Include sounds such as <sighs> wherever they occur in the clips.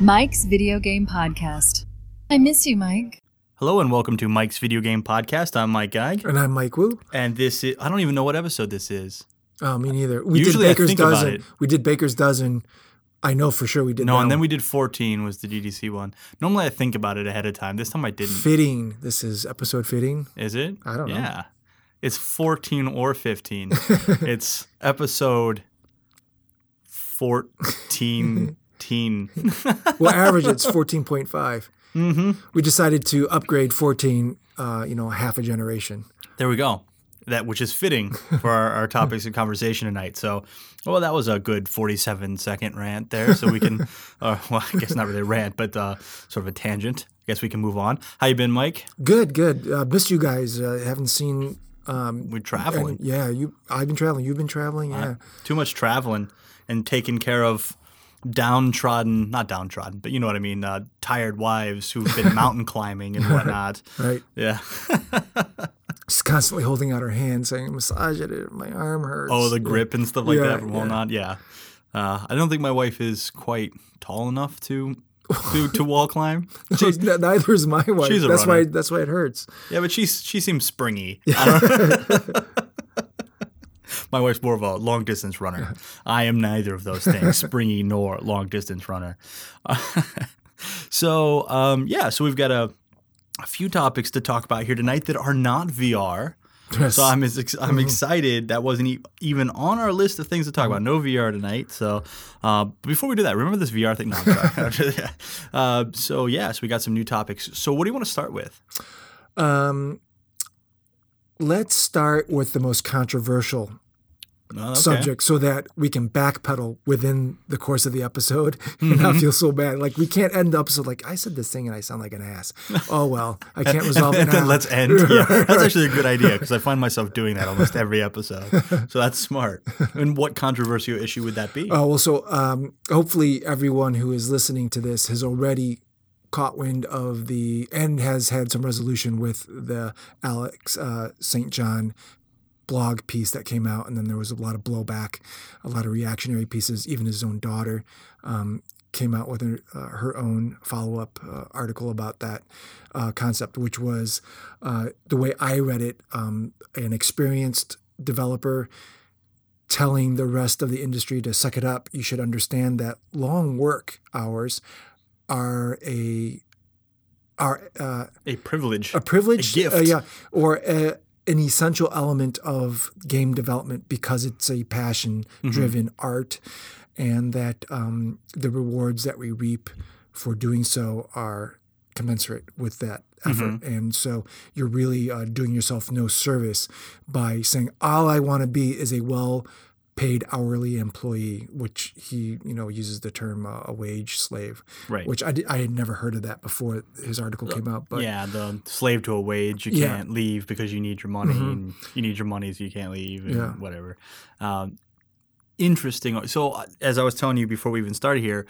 Mike's Video Game Podcast. I miss you, Mike. Hello and welcome to Mike's Video Game Podcast. I'm Mike Geig, And I'm Mike Wu. and this is I don't even know what episode this is. Oh, me neither. We Usually I did Baker's think about it. We did Baker's Dozen. I know for sure we did. No, that and then one. we did 14 was the GDC one. Normally I think about it ahead of time. This time I didn't. fitting. This is episode fitting. Is it? I don't know. Yeah. It's 14 or 15. <laughs> it's episode 14 <laughs> teen. Well, average it's fourteen point five. mm-hmm. We decided to upgrade fourteen. Uh, you know, half a generation. There we go. That which is fitting for our, our topics of conversation tonight. So, well, that was a good 47 second rant there. So we can, <laughs> uh, well, I guess not really a rant, but uh, sort of a tangent. I guess we can move on. How you been, Mike? Good, good. Uh, missed you guys. Uh, haven't seen. Um, We're traveling. yeah, you. I've been traveling. You've been traveling. Yeah. Too much traveling and taking care of downtrodden, not downtrodden, but you know what I mean, uh, tired wives who've been <laughs> mountain climbing and whatnot. right. Yeah. <laughs> Just constantly holding out her hand, saying, "Massage it. My arm hurts." Oh, the grip and stuff like Yeah, that from holding yeah. Yeah. Uh, I don't think my wife is quite tall enough to to, to <laughs> wall climb. She's, neither is my wife. she's a that's why. That's why it hurts. Yeah, but she's she seems springy. My wife's more of a long distance runner. I am neither of those things, <laughs> springy nor long distance runner. <laughs> so um, yeah, so we've got a, a few topics to talk about here tonight that are not VR. Yes. So I'm I'm excited. That wasn't e- even on our list of things to talk about. No VR tonight. So uh, before we do that, remember this VR thing? No, <laughs> uh, so yeah, so we got some new topics. So what do you want to start with? Um, let's start with the most controversial Oh, okay. subject so that we can backpedal within the course of the episode <laughs> and Mm-hmm. not feel so bad. Like we can't end the episode like I said this thing and I sound like an ass. Oh well, I can't <laughs> resolve it and then now. let's end. Yeah, <laughs> that's actually a good idea because I find myself doing that almost every episode. So that's smart. And what controversial issue would that be? Oh well, so um, hopefully everyone who is listening to this has already caught wind of the and has had some resolution with the Alex uh, St. John blog piece that came out, and then there was a lot of blowback, a lot of reactionary pieces. Even his own daughter um, came out with her, uh, her own follow up uh, article about that uh, concept, which was uh, the way I read it, um, an experienced developer telling the rest of the industry to suck it up. You should understand that long work hours are a are uh, a privilege. a privilege, A gift. uh, yeah, or a, an essential element of game development because it's a passion-driven Mm-hmm. art, and that um, the rewards that we reap for doing so are commensurate with that effort. Mm-hmm. And so you're really uh, doing yourself no service by saying all I want to be is a well paid hourly employee, which he you know uses the term uh, a wage slave, Right. Which I, did, I had never heard of that before his article came out. But yeah, the slave to a wage. You Yeah. Mm-hmm. can't leave because you need your money, and you need your money, so you can't leave, and Yeah. whatever. Um, interesting. So, uh, as I was telling you before we even started here,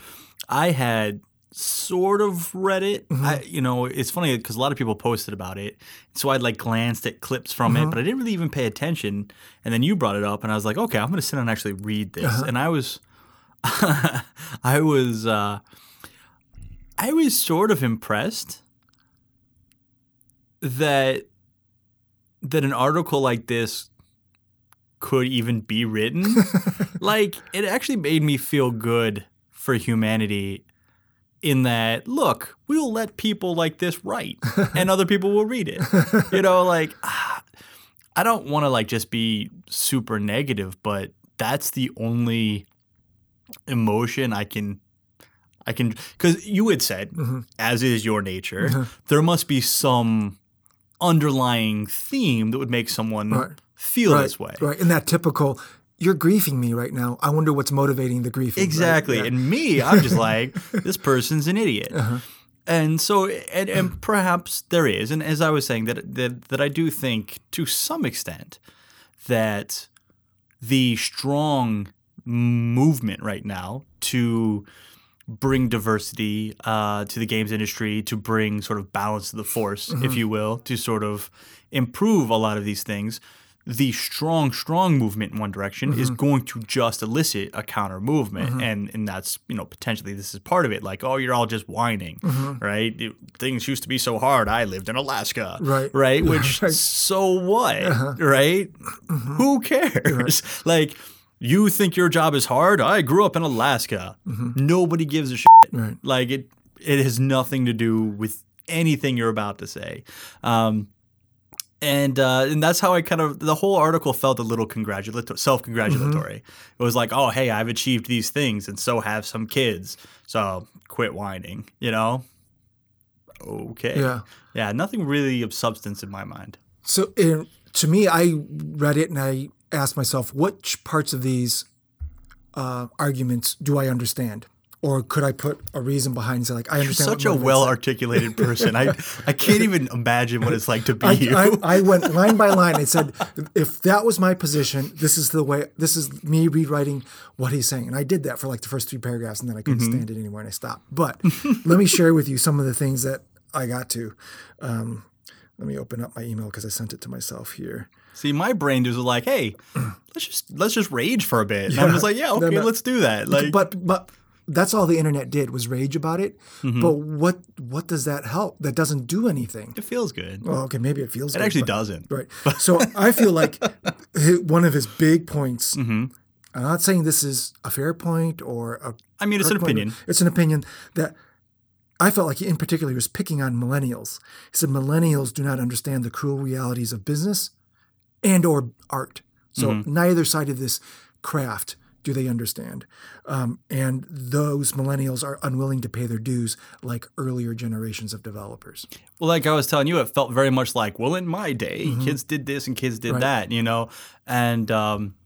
I had sort of read it. Mm-hmm. I, you know, it's funny because a lot of people posted about it, so I'd like glanced at clips from Mm-hmm. it, but I didn't really even pay attention. And then you brought it up, and I was like, okay, I'm going to sit and actually read this. Uh-huh. And I was, <laughs> I was, uh, I was sort of impressed that that an article like this could even be written. <laughs> like it actually made me feel good for humanity in that look, we'll let people like this write <laughs> and other people will read it. You know, like ah, <sighs> I don't want to like just be super negative, but that's the only emotion I can I can cuz you had said Mm-hmm. as is your nature, there must be some underlying theme that would make someone Right. feel right, this way. right, and that typical. You're grieving me right now. I wonder what's motivating the griefing. right? Exactly. Yeah. Uh-huh. And me, I'm just <laughs> like, this person's an idiot. And so, and, and perhaps there is, and as I was saying, that, that that I do think to some extent that the strong movement right now to bring diversity uh, to the games industry, to bring sort of balance to the force, if you will, to sort of improve a lot of these things. The strong, strong movement in one direction is Mm-hmm. going to just elicit a counter movement, and and that's you know potentially this is part of it. Like, oh, you're all just whining, right? It- things used to be so hard. I lived in Alaska, Mm-hmm. Right. Right. <laughs> Which Right. Uh-huh. so what, right? Who cares? <laughs> Like. You think your job is hard? I grew up in Alaska. Nobody gives a shit. Mm-hmm. Right. Like it, it has nothing to do with anything you're about to say. Um, and uh, and that's how I kind of the whole article felt a little congratulatory, self congratulatory. Mm-hmm. It was like, oh hey, I've achieved these things, and so have some kids. So quit whining, you know. Okay. Yeah. Yeah. Nothing really of substance in my mind. So in, to me, I read it and I asked myself, which parts of these uh, arguments do I understand? Or could I put a reason behind and say, like, I understand. You're such a well articulated <laughs> person. I I can't even imagine what it's like to be I, you. I, I <laughs> went line by line and said, if that was my position, this is the way, this is me rewriting what he's saying. And I did that for like the first three paragraphs and then I couldn't Mm-hmm. stand it anymore and I stopped. But let me share with you some of the things that I got to. Um, let me open up my email because I sent it to myself here. See, my brain was like, "Hey, let's just let's just rage for a bit." And I'm just like, "Yeah, okay, no. let's do that." Like, but but that's all the internet did was rage about it. Mm-hmm. But what what does that help? That doesn't do anything. it feels good. Well, okay, maybe it feels. Good. It good, actually but- doesn't. Right. <laughs> So I feel like one of his big points. Mm-hmm. I'm not saying this is a fair point or a. I mean, it's an point. opinion. It's an opinion that I felt like, he, in particular, he was picking on millennials. He said millennials do not understand the cruel realities of business and or art. So Mm-hmm. neither side of this craft do they understand, um, and those millennials are unwilling to pay their dues like earlier generations of developers. Well, like I was telling you, it felt very much like, well, in my day, kids did this and kids did Mm-hmm. Right. that, you know, and um,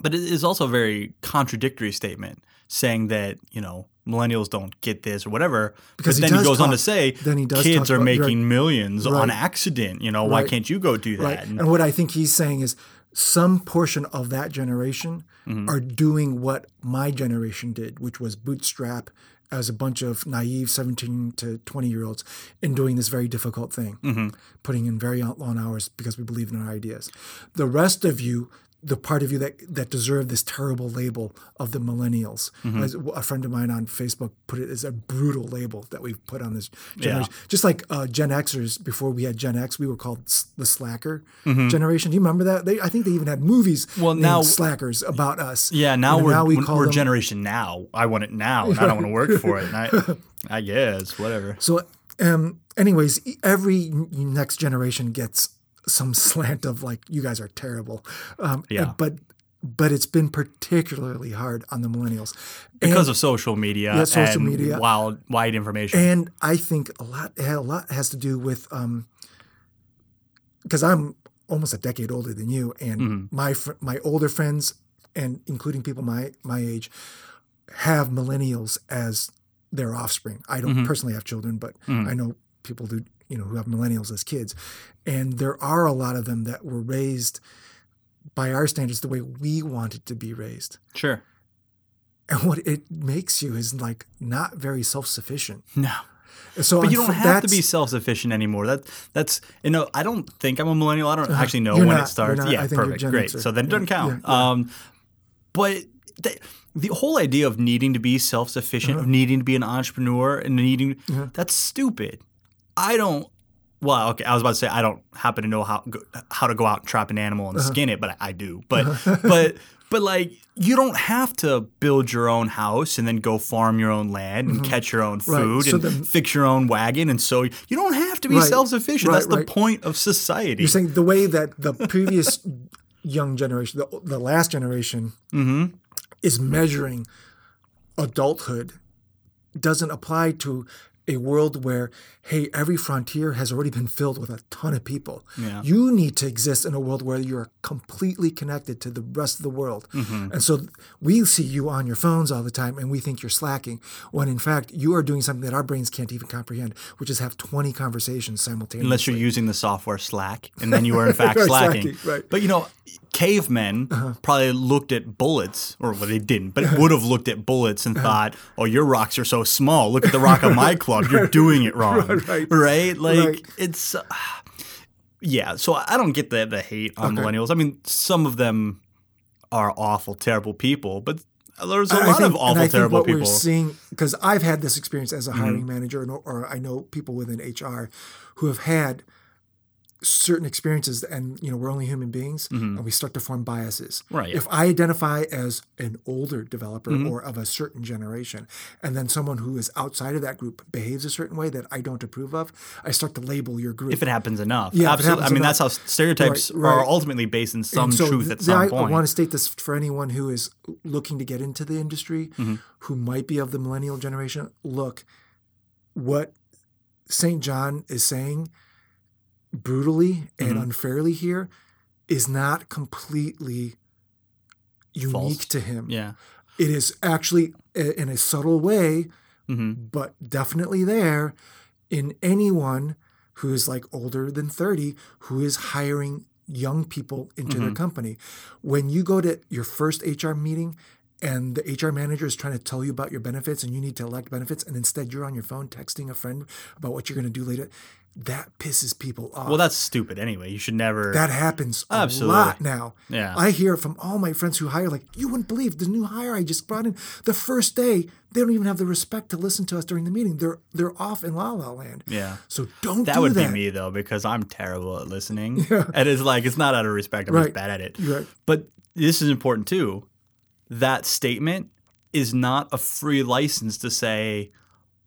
but it is also a very contradictory statement saying that you know millennials don't get this or whatever. Because but then he goes on to say, then he does kids are about- making right. millions on accident. You know, why can't you go do that? Right. And- And what I think he's saying is some portion of that generation Mm-hmm. are doing what my generation did, which was bootstrap as a bunch of naive 17 to 20 year olds and doing this very difficult thing, Mm-hmm. putting in very long hours because we believe in our ideas. The rest of you, the part of you that, that deserve this terrible label of the millennials, Mm-hmm. a friend of mine on Facebook put it as a brutal label that we've put on this generation. Just like uh, Gen Xers, before we had Gen X, we were called the slacker generation. Do you remember that? They, I think they even had movies Mm-hmm. Well, named now- slackers about us. Yeah, now we're now we we're them- generation now. I want it now, and I don't want to work <laughs> for it. And I, I guess whatever. So, um, anyways, every next generation gets some <laughs> slant of like, you guys are terrible. Um, Yeah. But but it's been particularly hard on the millennials. Because of social media, Yeah, social and media. wild, wide information. And I think a lot a lot has to do with um because I'm almost a decade older than you, and Mm-hmm. my fr- my older friends, and including people my my age, have millennials as their offspring. I Mm-hmm. don't personally have children, but I know people who you know who have millennials as kids, and there are a lot of them that were raised by our standards the way we wanted to be raised. sure. And what it makes you is like not very self sufficient. No. So But you don't have to be self-sufficient anymore. That that's you know I don't think I'm a millennial. I don't actually know Uh-huh. When not. it starts. Not. Yeah, I think you're perfect, great. Xer. So then it doesn't Yeah, count. yeah, yeah. Um, but the, the whole idea of needing to be self-sufficient, Uh-huh. of needing to be an entrepreneur, and needing that's stupid. I don't. Well, okay, I was about to say I don't happen to know how how to go out and trap an animal Uh-huh. and skin it, but I, I do. But but but like you don't have to build your own house and then go farm your own land and catch your own Mm-hmm. Right, food so and then- fix your own wagon and so you don't have to be Right, self-sufficient. right, That's the point of society. You're saying the way that the <laughs> previous young generation, the, the last generation, Mm-hmm. is measuring adulthood doesn't apply to a world where, hey, every frontier has already been filled with a ton of people. Yeah. You need to exist in a world where you're completely connected to the rest of the world. Mm-hmm. And so we see you on your phones all the time and we think you're slacking, when in fact you are doing something that our brains can't even comprehend, which is have 20 conversations simultaneously. Unless you're using the software Slack, and then you are in <laughs> fact slacking. slacking, right. But you know, cavemen probably looked at bullets, or well, they didn't, but would have looked at bullets Uh-huh. and thought, "Oh, your rocks are so small. Look at the rock on my <laughs> club. You're doing it wrong, Right, right. Right? Like Right. it's. Uh, yeah, so I don't get the the hate on Okay. millennials. I mean, some of them are awful, terrible people, but there's a lot think- of awful, terrible what people. We're seeing because I've had this experience as a hiring Mm-hmm. manager, and, or I know people within HR who have had certain experiences, and you know we're only human beings, and we start to form biases. Mm-hmm. Right. If I identify as an older developer Mm-hmm. or of a certain generation, and then someone who is outside of that group behaves a certain way that I don't approve of, I start to label your group. if it happens enough, Yeah, absolutely. I mean, enough. that's how stereotypes Right, right. are ultimately based in some so truth th- at some I, point. I want to state this for anyone who is looking to get into the industry, Mm-hmm. who might be of the millennial generation. Look, what St. John is saying brutally and Mm-hmm. unfairly here is not completely unique False. to him. yeah, It is actually i- in a subtle way, Mm-hmm. but definitely there in anyone who is like older than 30 who is hiring young people into Mm-hmm. their company. When you go to your first HR meeting and the HR manager is trying to tell you about your benefits and you need to elect benefits and instead you're on your phone texting a friend about what you're going to do later, that pisses people off. well, that's stupid anyway. You should never. That happens a Absolutely. lot now. Yeah. I hear from all my friends who hire, like, you wouldn't believe the new hire I just brought in. The first day, they don't even have the respect to listen to us during the meeting. They're they're off in La La Land. yeah. So don't That do would that. Would be me though, because I'm terrible at listening. <laughs> Yeah. And it's like it's not out of respect. I'm just bad at it. Right. But this is important too. That statement is not a free license to say,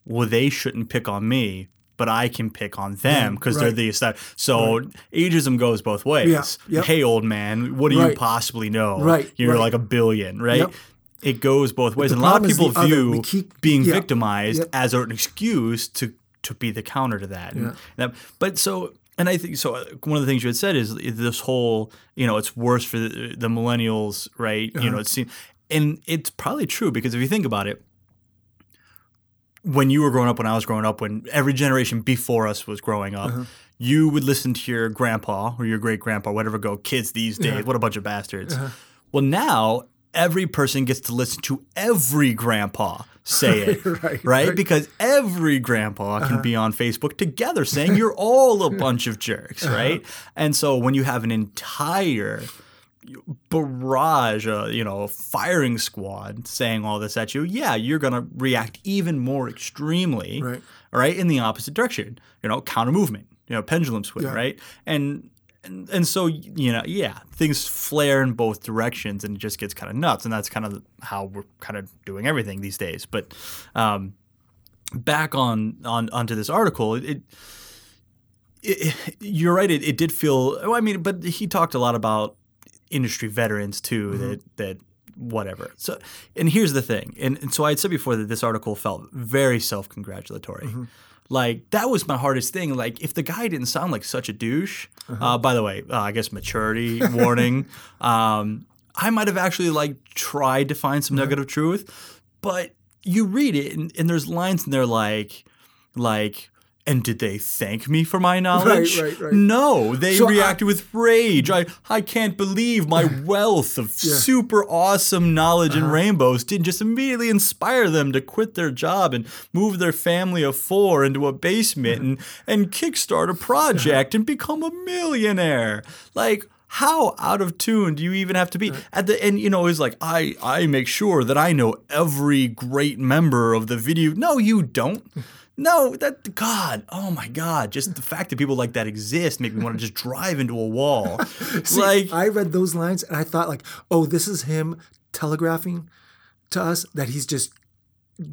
well, they shouldn't pick on me, but I can pick on them because they're the estab- So ageism goes both ways. Yeah, yep. Hey, old man, what do you possibly know? Right, You're right. like a billion, right? Yep. It goes both ways. And a lot of people view keep- being yeah, victimized yep. as an excuse to to be the counter to that. Yeah. that- but so, and I think so. uh, One of the things you had said is this whole, you know, it's worse for the, the millennials, right? You Uh-huh. know, it's and it's probably true because if you think about it, when you were growing up, when I was growing up, when every generation before us was growing Uh-huh. up. You would listen to your grandpa or your great grandpa, whatever, go, kids these days, what a bunch of bastards. Uh-huh. Well, now every person gets to listen to every grandpa say <laughs> it, Right, right? right. Because every grandpa can be on Facebook together saying you're all a bunch of jerks, <laughs> right? And so when you have an entire barrage, uh, you know, firing squad saying all this at you, yeah, you're gonna react even more extremely, Right. right, in the opposite direction. You know, counter movement, you know, pendulum swing, Yeah. right? And and and so you know, yeah, things flare in both directions, and it just gets kind of nuts, and that's kind of how we're kind of doing everything these days. But um, back on on onto this article, it. it it, you're right. It, it did feel. Well, I mean, but he talked a lot about industry veterans too. Mm-hmm. That that whatever. So, and here's the thing. And, and so I had said before that this article felt very self congratulatory. Mm-hmm. Like that was my hardest thing. Like if the guy didn't sound like such a douche. Uh-huh. Uh, by the way, uh, I guess maturity warning. <laughs> Um, I might have actually like tried to find some Uh-huh. nugget of truth, but you read it and, and there's lines in there like like. And did they thank me for my <laughs> knowledge? right, right. No, they So I- reacted with rage. I, I can't believe my <laughs> wealth of super awesome knowledge Uh-huh. and rainbows didn't just immediately inspire them to quit their job and move their family of four into a basement and, and kickstart a project and become a millionaire. Like, how out of tune do you even have to be? At the end, you know, it's like I I make sure that I know every great member of the video. No, you don't. <laughs> No, that God, oh my God! Just the fact that people like that exist make me want to just drive into a wall. <laughs> See, like, I read those lines and I thought like, oh, this is him telegraphing to us that he's just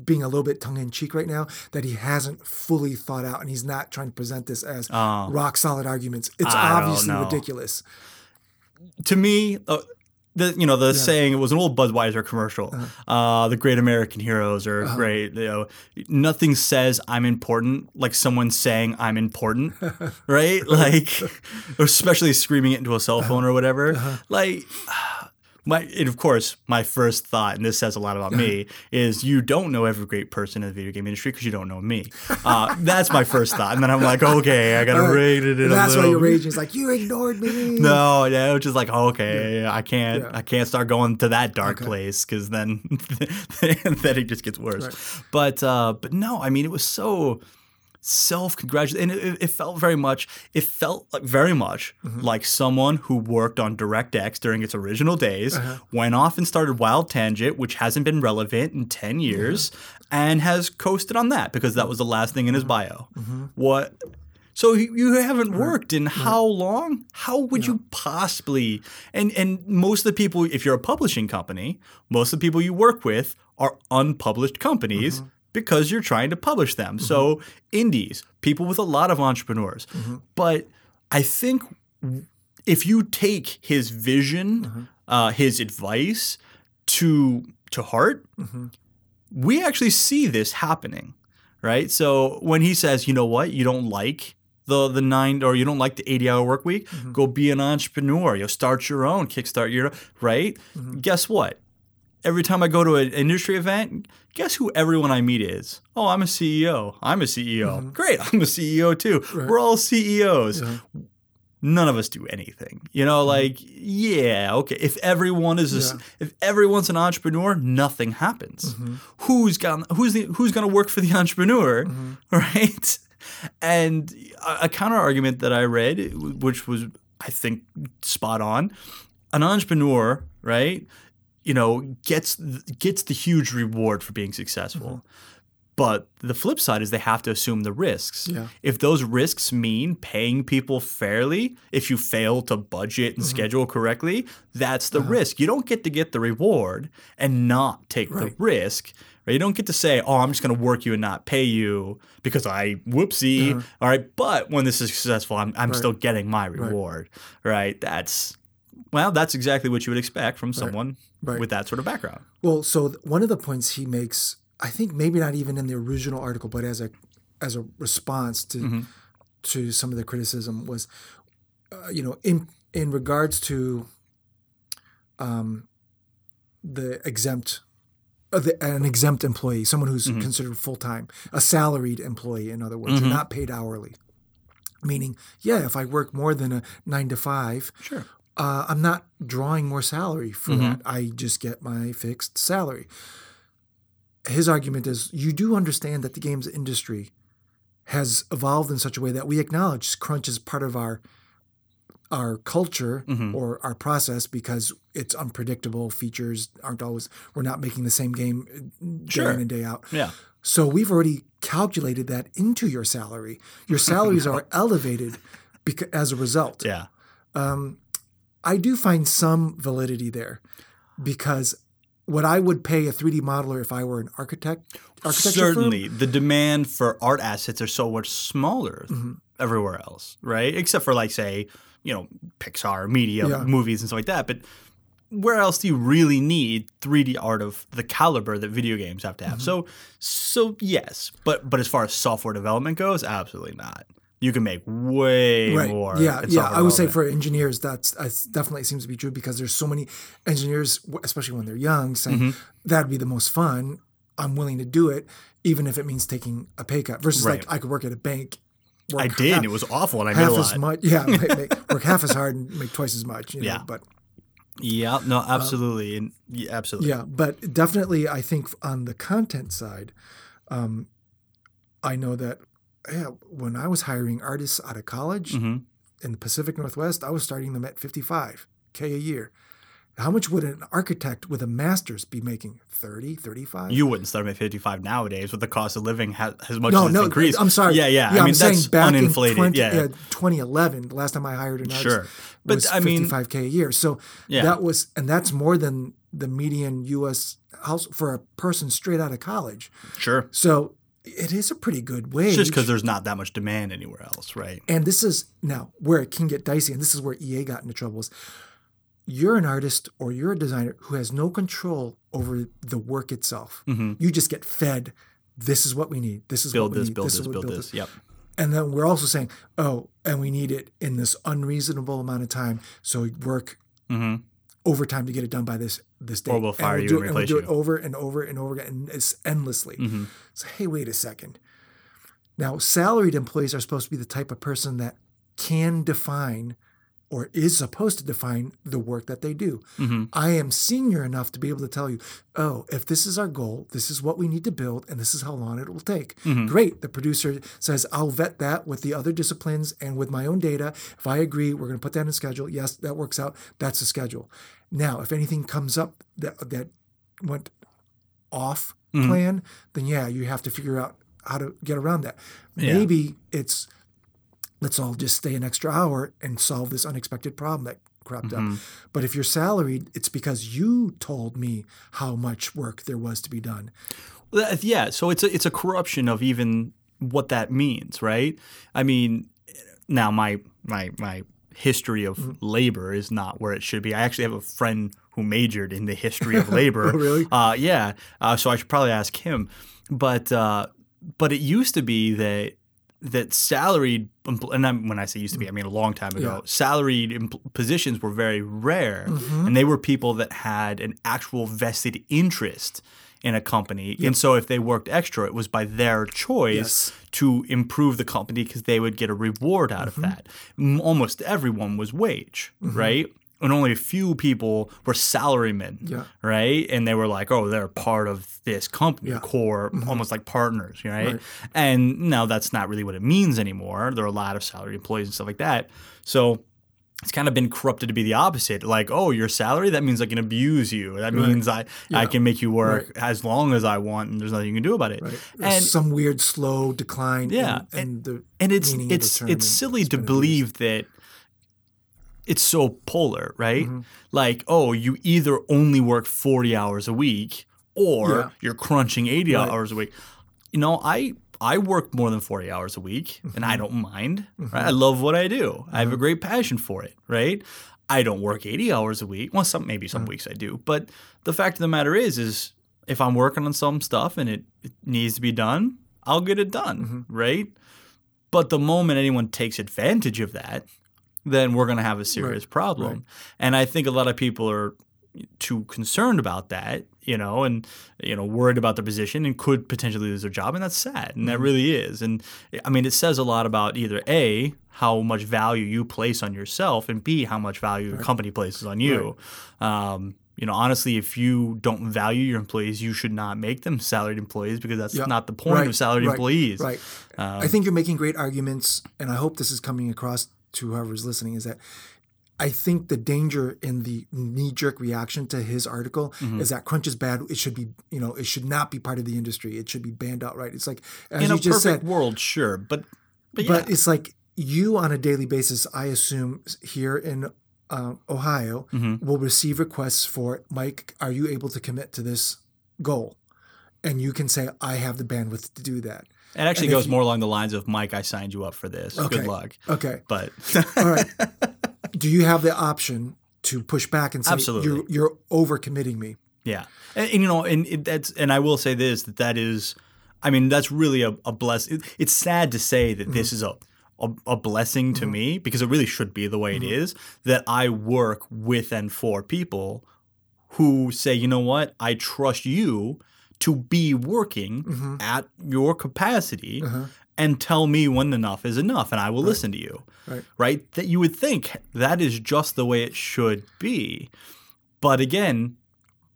being a little bit tongue in cheek right now, that he hasn't fully thought out and he's not trying to present this as Oh. rock solid arguments. It's I obviously ridiculous. to me, uh, the you know the saying it was an old Budweiser commercial. Uh-huh. uh the great American heroes are uh-huh. great. You know, nothing says I'm important like someone saying I'm important, <laughs> right? Like, <laughs> especially screaming it into a cell uh-huh. phone or whatever. Like. <sighs> My, and of course, my first thought, and this says a lot about me, <laughs> is you don't know every great person in the video game industry because you don't know me. Uh, that's my first thought, and then I'm like, <laughs> okay, I gotta right. rate it. in And that's why you're raging. It's like you ignored me. <laughs> no, yeah, it was just like okay, I can't, Yeah. I can't start going to that dark place because then, then it just gets worse. But uh, but no, I mean, it was so self congratulate, and it, it felt very much. It felt like very much mm-hmm. like someone who worked on DirectX during its original days, uh-huh. went off and started WildTangent, which hasn't been relevant in ten years, and has coasted on that because that was the last thing in his mm-hmm. bio. Mm-hmm. What? So you you haven't worked in how long? How would you possibly? And and most of the people, if you're a publishing company, most of the people you work with are unpublished companies because you're trying to publish them. So mm-hmm. indies, people with a lot of entrepreneurs. Mm-hmm. But I think if you take his vision, mm-hmm. uh, his advice to to heart, we actually see this happening, right? So when he says, you know what, you don't like the the nine or you don't like the 80 hour work week, go be an entrepreneur. You'll start your own, kickstart your right. Guess what? Every time I go to an industry event, guess who everyone I meet is? Oh, I'm a CEO. I'm a CEO. Mm-hmm. Great, I'm a CEO too. We're all CEOs. None of us do anything. You know, mm-hmm. like yeah, okay. If everyone is a Yeah. if everyone's an entrepreneur, nothing happens. Mm-hmm. Who's got who's the who's going to work for the entrepreneur, right? And a, a counter argument that I read, which was I think spot on, an entrepreneur, right? You know, gets gets the huge reward for being successful. But the flip side is they have to assume the risks. Yeah. If those risks mean paying people fairly, if you fail to budget Mm-hmm. and schedule correctly, that's the risk. You don't get to get the reward and not take Uh-huh. Right. the risk. Right? You don't get to say, "Oh, I'm just going to work you and not pay you because I whoopsie." All right, but when this is successful, I'm I'm Uh-huh. Right. still getting my reward. Right? That's well, that's exactly what you would expect from someone Right. with that sort of background. Well, so one of the points he makes, I think maybe not even in the original article, but as a as a response to Mm-hmm. to some of the criticism was, uh, you know, in in regards to um, the exempt. uh, the- An exempt employee, someone who's Mm-hmm. considered full time, a salaried employee, in other words, and not paid hourly. Meaning, yeah, if I work more than a nine to five, Sure. Uh, I'm not drawing more salary for Mm-hmm. that. I just get my fixed salary. His argument is you do understand that the games industry has evolved in such a way that we acknowledge crunch is part of our our culture Mm-hmm. or our process because it's unpredictable. Features aren't always we're not making the same game day Sure. in and day out. Yeah. So we've already calculated that into your salary. Your <laughs> salaries are elevated because, as a result. Yeah. I do find some validity there because what I would pay a 3D modeler if I were an architect, architecture firm, Certainly, the demand for art assets are so much smaller Mm-hmm. everywhere else, right? Except for like say, you know, Pixar, media, Yeah. movies, and stuff like that. But where else do you really need 3D art of the caliber that video games have to have? Mm-hmm. So, so yes, but but as far as software development goes, absolutely not. You can make way right? more. yeah, yeah. I would say for engineers, that's, that's definitely seems to be true because there's so many engineers, especially when they're young, saying Mm-hmm. that'd be the most fun. I'm willing to do it, even if it means taking a pay cut. Versus Right. like I could work at a bank. I did. half- It was awful, and I made half a as much. Yeah, <laughs> make, make, work half as hard and make twice as much. You know, Yeah. but Yeah, no, absolutely, and yeah, absolutely. Um, Yeah, but definitely, I think on the content side, um, I know that when I was hiring artists out of college hmm in the Pacific Northwest, I was starting them at 55k a year. How much would an architect with a master's be making? 30, 35? You wouldn't start them at 55 nowadays with the cost of living has as much no, as it's no, increased. I'm sorry. Yeah, yeah. I I'm mean, saying that's back uninflated. in 20, yeah. 2011, the last time I hired an artist Sure. But, was I mean- 55k a year. So Yeah. that was, and that's more than the median U.S. house for a person straight out of college. Sure. So it is a pretty good wage. It's just because there's not that much demand anywhere else, right? and this is now where it can get dicey, and this is where EA got into trouble. Is you're an artist or you're a designer who has no control over the work itself. You just get fed. This is what we need. This is Mm-hmm. Build what we this, need. build is this, what- build this. Yep. And then we're also saying, oh, and we need it in this unreasonable amount of time. So work hmm overtime to get it done by this this day. Or we'll fire and you do and it, we'll do you. it over and over and over again, and it's endlessly. Mm-hmm. So hey, wait a second. Now, salaried employees are supposed to be the type of person that can define or is supposed to define the work that they do. Mm-hmm. I am senior enough to be able to tell you, oh, if this is our goal, this is what we need to build, and this is how long it will take. Mm-hmm. Great. The producer says, I'll vet that with the other disciplines and with my own data. If I agree, we're going to put that in a schedule. Yes, that works out. That's the schedule. Now, if anything comes up that that went off mm-hmm. plan, then yeah, you have to figure out how to get around that. Yeah. Maybe it's let's all just stay an extra hour and solve this unexpected problem that cropped up. But if you're salaried, it's because you told me how much work there was to be done. Yeah, so it's a it's a corruption of even what that means, right? I mean, now my my my history of Mm-hmm. labor is not where it should be. I actually have a friend who majored in the history of labor. <laughs> Oh, really? Uh, yeah. Uh, so I should probably ask him. But uh, but it used to be that that salaried and I'm, when I say used to be, I mean a long time ago. Yeah. Salaried positions were very rare, Mm-hmm. and they were people that had an actual vested interest in a company. And so if they worked extra, it was by their choice Yes. Mm-hmm. to improve the company because they would get a reward out of that. Almost everyone was wage, right? And only a few people were salarymen, Yeah. right? And they were like, oh, they're part of this company, Yeah. Mm-hmm. core, almost like partners, right? Right. And now that's not really what it means anymore. There are a lot of salary employees and stuff like that. So it's kind of been corrupted to be the opposite. Like, oh, your salary, that means I can abuse you. That means I, I can make you work as long as I want and there's nothing you can do about it. Right? And some weird slow decline. Yeah, in, in the and it's meaning of the it's it's silly to believe that it's so polar, right? Mm-hmm. Like, oh, you either only work 40 hours a week or Yeah. you're crunching 80 Right. hours a week. You know, I I work more than 40 hours a week and Mm-hmm. I don't mind. Right? I love what I do. I have a great passion for it, right? I don't work 80 hours a week. Well, some maybe some weeks I do, but the fact of the matter is is if I'm working on some stuff and it, it needs to be done, I'll get it done, Mm-hmm. right? But the moment anyone takes advantage of that, then we're going to have a serious problem. And I think a lot of people are too concerned about that, you know, and you know, worried about their position and could potentially lose their job, and that's sad, and that Mm-hmm. really is. And I mean, it says a lot about either a how much value you place on yourself, and b how much value the company places on you. Um, you know, honestly, if you don't value your employees, you should not make them salaried employees because that's Yeah. not the point Right, of salaried right, employees. Right. Um, I think you're making great arguments, and I hope this is coming across to whoever's listening. Is that I think the danger in the knee-jerk reaction to his article Mm-hmm. is that crunch is bad. It should be, you know, it should not be part of the industry. It should be banned outright. It's like as In you a just perfect said, world, sure, but but, but it's like you on a daily basis. I assume here in um, Ohio Mm-hmm. will receive requests for Mike. Are you able to commit to this goal? And you can say, I have the bandwidth to do that. It actually goes you- more along the lines of Mike, I signed you up for this. Okay. Good luck. Okay. But <laughs> All right. Do you have the option to push back and say Absolutely. you're you're overcommitting me? yeah, and, and, you know, and it, that's and I will say this that that is, I mean, that's really a, a bless. It, it's sad to say that this mm-hmm. is a. A, a blessing to mm-hmm. me because it really should be the way it mm-hmm. is that I work with and for people who say, you know what, I trust you to be working at your capacity and tell me when enough is enough and I will listen to you. Right. Right? That you would think that is just the way it should be. But again,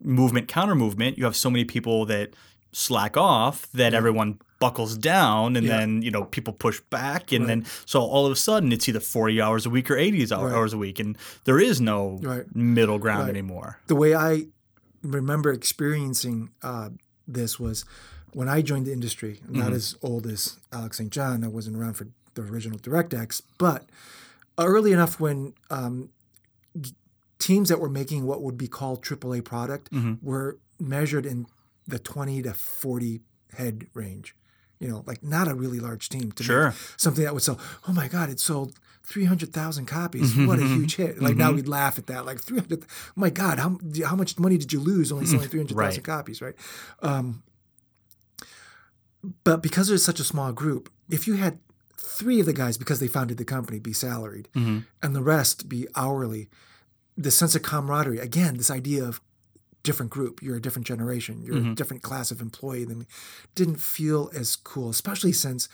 movement counter movement, you have so many people that slack off that everyone buckles down and Yeah. then, you know, people push back and then so all of a sudden it's either 40 hours a week or 80 hours Right. a week and there is no Right. middle ground Right. anymore. The way I remember experiencing uh, this was when I joined the industry. I'm Mm-hmm. Not as old as Alex St. John. I wasn't around for the original DirectX, but early enough when um, teams that were making what would be called AAA product Mm-hmm. were measured in the 20 to 40 head range. You know, like not a really large team to Sure. something that would sell. Oh my God, it sold 300,000 copies. Mm-hmm. What a huge hit. Like now we'd laugh at that. Like 300, oh my God, how, how much money did you lose only selling 300,000 Mm-hmm. Right. copies, right? Um, but because it's such a small group, if you had three of the guys, because they founded the company, be salaried Mm-hmm. and the rest be hourly, the sense of camaraderie, again, this idea of different group, you're a different generation, you're Mm-hmm. a different class of employee than me, didn't feel as cool, especially since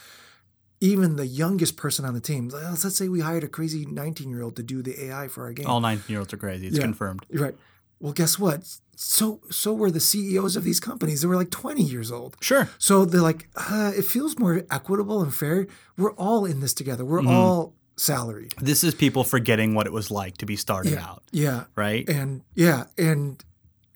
even the youngest person on the team, let's let's say we hired a crazy 19 year old to do the AI for our game. All 19 year olds are crazy. It's Yeah. confirmed. Right. Well, guess what? So so were the CEOs of these companies. They were like 20 years old. Sure. So they're like, uh, it feels more equitable and fair. We're all in this together. We're Mm-hmm. all salaried. This is people forgetting what it was like to be started Yeah. out, Yeah. right? And yeah, and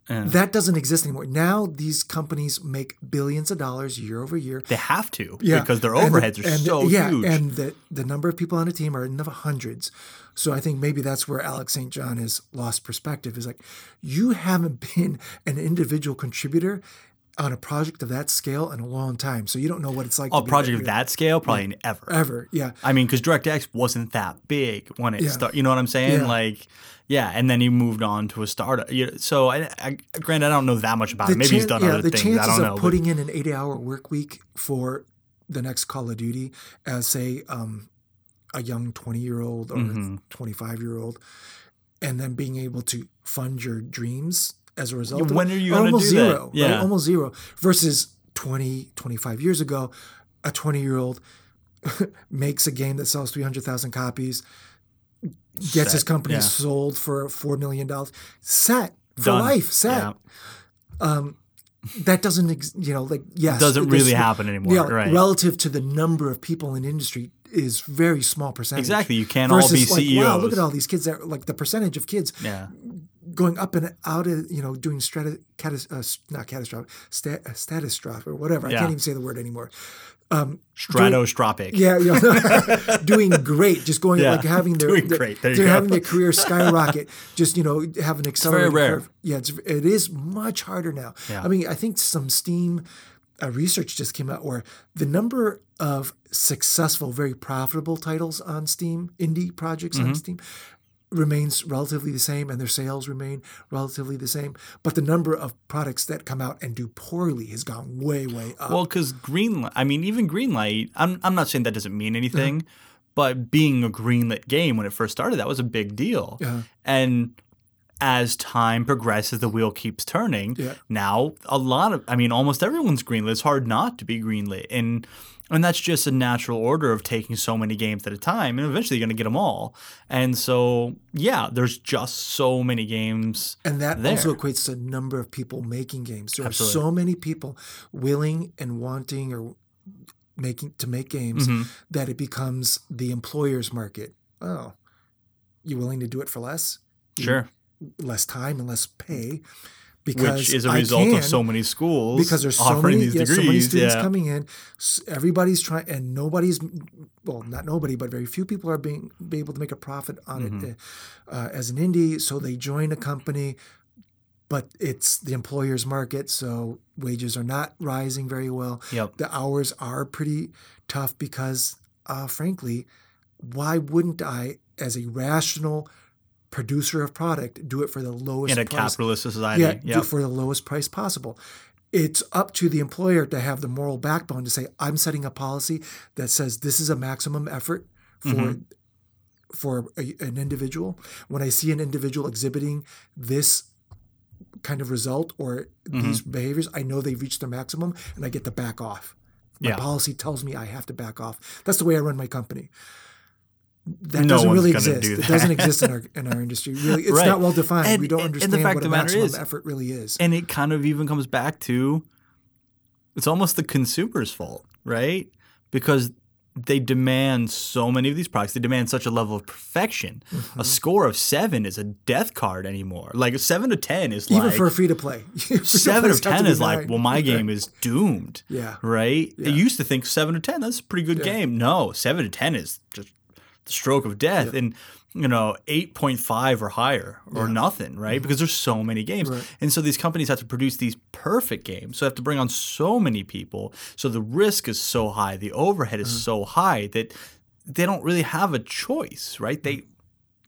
That doesn't exist anymore. Now these companies make billions of dollars year over year. They have to Yeah, because their And overheads are and so yeah, huge. and the the number of people on a team are in the hundreds. So I think maybe that's where Alex St. John has lost perspective. Is like you haven't been an individual contributor on a project of that scale in a long time, so you don't know what it's like. a to be project of that scale, probably ever. ever. Yeah, I mean, because DirectX wasn't that big when it Yeah. started. You know what I'm saying? Yeah. Like, yeah, and then he moved on to a startup. So, I, I, granted, I don't know that much about it. Maybe he's done yeah, other the things. chances I don't know. of but- putting in an eight-hour work week for the next Call of Duty as say um, a young twenty-year-old or Mm-hmm. twenty-five-year-old, and then being able to fund your dreams as a result. when are you gonna almost do that? zero? right? Yeah. almost zero. Versus 20, 25 years ago, a twenty-year-old <laughs> makes a game that sells three hundred thousand copies. Gets his company yeah. sold for four million dollars. Set for Done. life. Set Yeah. Um, that doesn't ex- you know like yes Doesn't really happen anymore, yeah, right. relative to the number of people in industry is very small percentage Exactly. You can't all be versus like wow look at all these kids that like the percentage of kids Yeah. Going up and out of you know doing strata catas, uh, not catastrophic stat, uh, status drop or whatever I can't even say the word anymore Stratostropic. yeah, yeah. <laughs> doing great, just going Yeah, like having their, doing their- great. There they're having their career <laughs> skyrocket. just you know, have an accelerated rare. curve. Yeah, it's it is much harder now. Yeah. I mean, I think some Steam uh, research just came out where the number of successful, very profitable titles on Steam, indie projects Mm-hmm. on Steam, remains relatively the same, and their sales remain relatively the same. But the number of products that come out and do poorly has gone way, way up. Well, because green i mean, even Greenlight, I'm, I'm not saying that doesn't mean anything, mm-hmm. but being a greenlit game when it first started, that was a big deal. Yeah. And as time progresses, the wheel keeps turning. Yeah. Now, a lot of, I mean, almost everyone's greenlit. It's hard not to be greenlit. And and that's just a natural order of taking so many games at a time, and eventually you're going to get them all. And so, yeah, there's just so many games. And that there. also equates to number of people making games. There Absolutely. are so many people willing and wanting or making to make games Mm-hmm. that it becomes the employer's market. Oh, you willing to do it for less, Sure. less time and less pay? Because Which is a result can, of so many schools because there's so offering many, these yeah, degrees. so many students yeah. coming in. Everybody's trying, and nobody's well, not nobody, but very few people are being be able to make a profit on Mm-hmm. it uh, uh, as an indie. So they join a company, but it's the employer's market, so wages are not rising very well. Yep. The hours are pretty tough because, uh, frankly, why wouldn't I, as a rational producer of product, do it for the lowest in a price? capitalist society. Yeah, Yep. do for the lowest price possible. It's up to the employer to have the moral backbone to say, I'm setting a policy that says this is a maximum effort for Mm-hmm. for a, an individual. When I see an individual exhibiting this kind of result or Mm-hmm. these behaviors, I know they've reached their maximum and I get to back off. My Yeah. policy tells me I have to back off. That's the way I run my company. That No doesn't really exist. do It doesn't exist in our in our industry. Really, it's Right. not well defined. And- we don't and the understand fact what the maximum is- effort really is. And it kind of even comes back to it's almost the consumer's fault, right? Because they demand so many of these products. They demand such a level of perfection. Mm-hmm. A score of seven is a death card anymore. Like a seven to ten is Even like for a free to play, <laughs> seven <laughs> of ten is like, well, my game is doomed. Yeah. Right? Yeah. They used to think seven to ten, that's a pretty good game. No, seven to ten is just stroke of death. And you know, eight point five or higher or nothing, right? Because there's so many games. Mm-hmm. Right. And so these companies have to produce these perfect games. So they have to bring on so many people. So the risk is so high, the overhead Mm-hmm. is so high that they don't really have a choice, right? They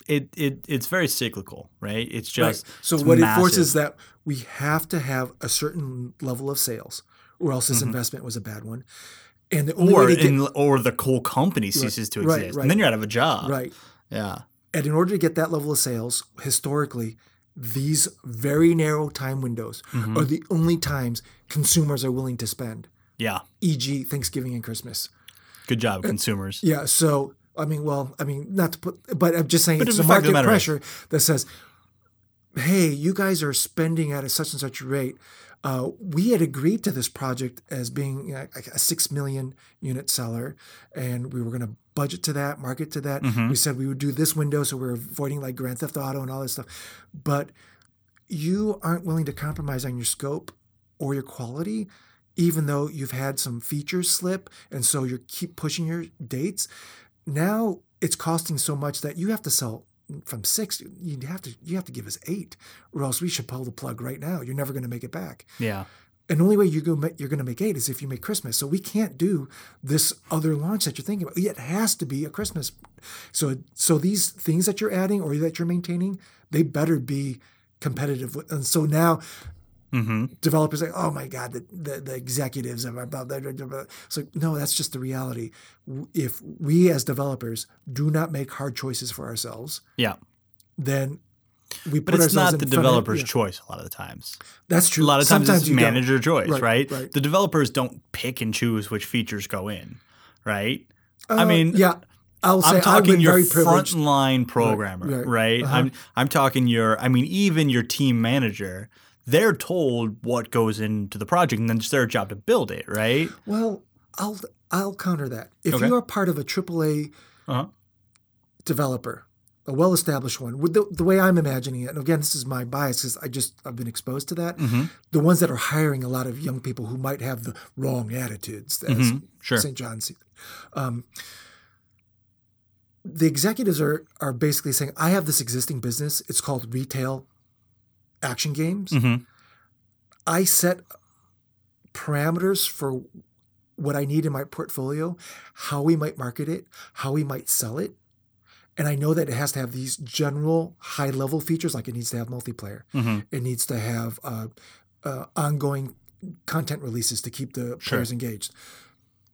it, it it's very cyclical, right? It's Right. just So it's what it massive. forces that we have to have a certain level of sales, or else this investment was a bad one. And the only or way to get in, or the coal company ceases to exist, right. and then you're out of a job. right, Yeah. and in order to get that level of sales, historically, these very narrow time windows Mm-hmm. are the only times consumers are willing to spend. Yeah. E.g., Thanksgiving and Christmas. Good job, consumers. Yeah. So I mean, well, I mean, not to put, but I'm just saying But it's a fact of the market pressure that says, "Hey, you guys are spending at a such and such rate. Uh, we had agreed to this project as being like a six million unit seller, and we were going to budget to that, market to that. Mhm. We said we would do this window, so we're avoiding like Grand Theft Auto and all this stuff. But you aren't willing to compromise on your scope or your quality." Even though you've had some features slip, and so you keep pushing your dates, now it's costing so much that you have to sell from six you have to you have to give us eight or else we should pull the plug right now. You're never going to make it back. Yeah. and the only way you go you're going to make eight is if you make christmas. So we can't do this other launch that you're thinking about. It has to be a christmas. So so these things that you're adding or that you're maintaining they better be competitive and so now Mm-hmm. developers say, "Oh my God, the the, the executives are about that." It's like, no, that's just the reality. If we as developers do not make hard choices for ourselves, Yeah. then we But put it's ourselves not the front of- yeah. choice a lot of the times. That's true. A lot of times Sometimes it's you don't. manager choice, Right, right, right. The developers don't pick and choose which features go in, right? I Uh, mean, yeah, I'll say I'm I've talking been your frontline programmer, right. right? Uh-huh. I'm I'm talking your I mean even your team manager. They're told what goes into the project, and then it's their job to build it, right? Well, I'll I'll counter that. If Okay. you are part of a AAA Uh-huh. developer, a well-established one, with the, the way I'm imagining it, and again, this is my bias because I just I've been exposed to that. Mm-hmm. The ones that are hiring a lot of young people who might have the wrong attitudes, as Mhm. Sure. St. John's. Um, the executives are are basically saying, "I have this existing business. It's called retail action games. Mm-hmm. I set parameters for what I need in my portfolio, how we might market it, how we might sell it. And I know that it has to have these general high level features, like it needs to have multiplayer. Mm-hmm. It needs to have uh, uh, ongoing content releases to keep the Sure. players engaged.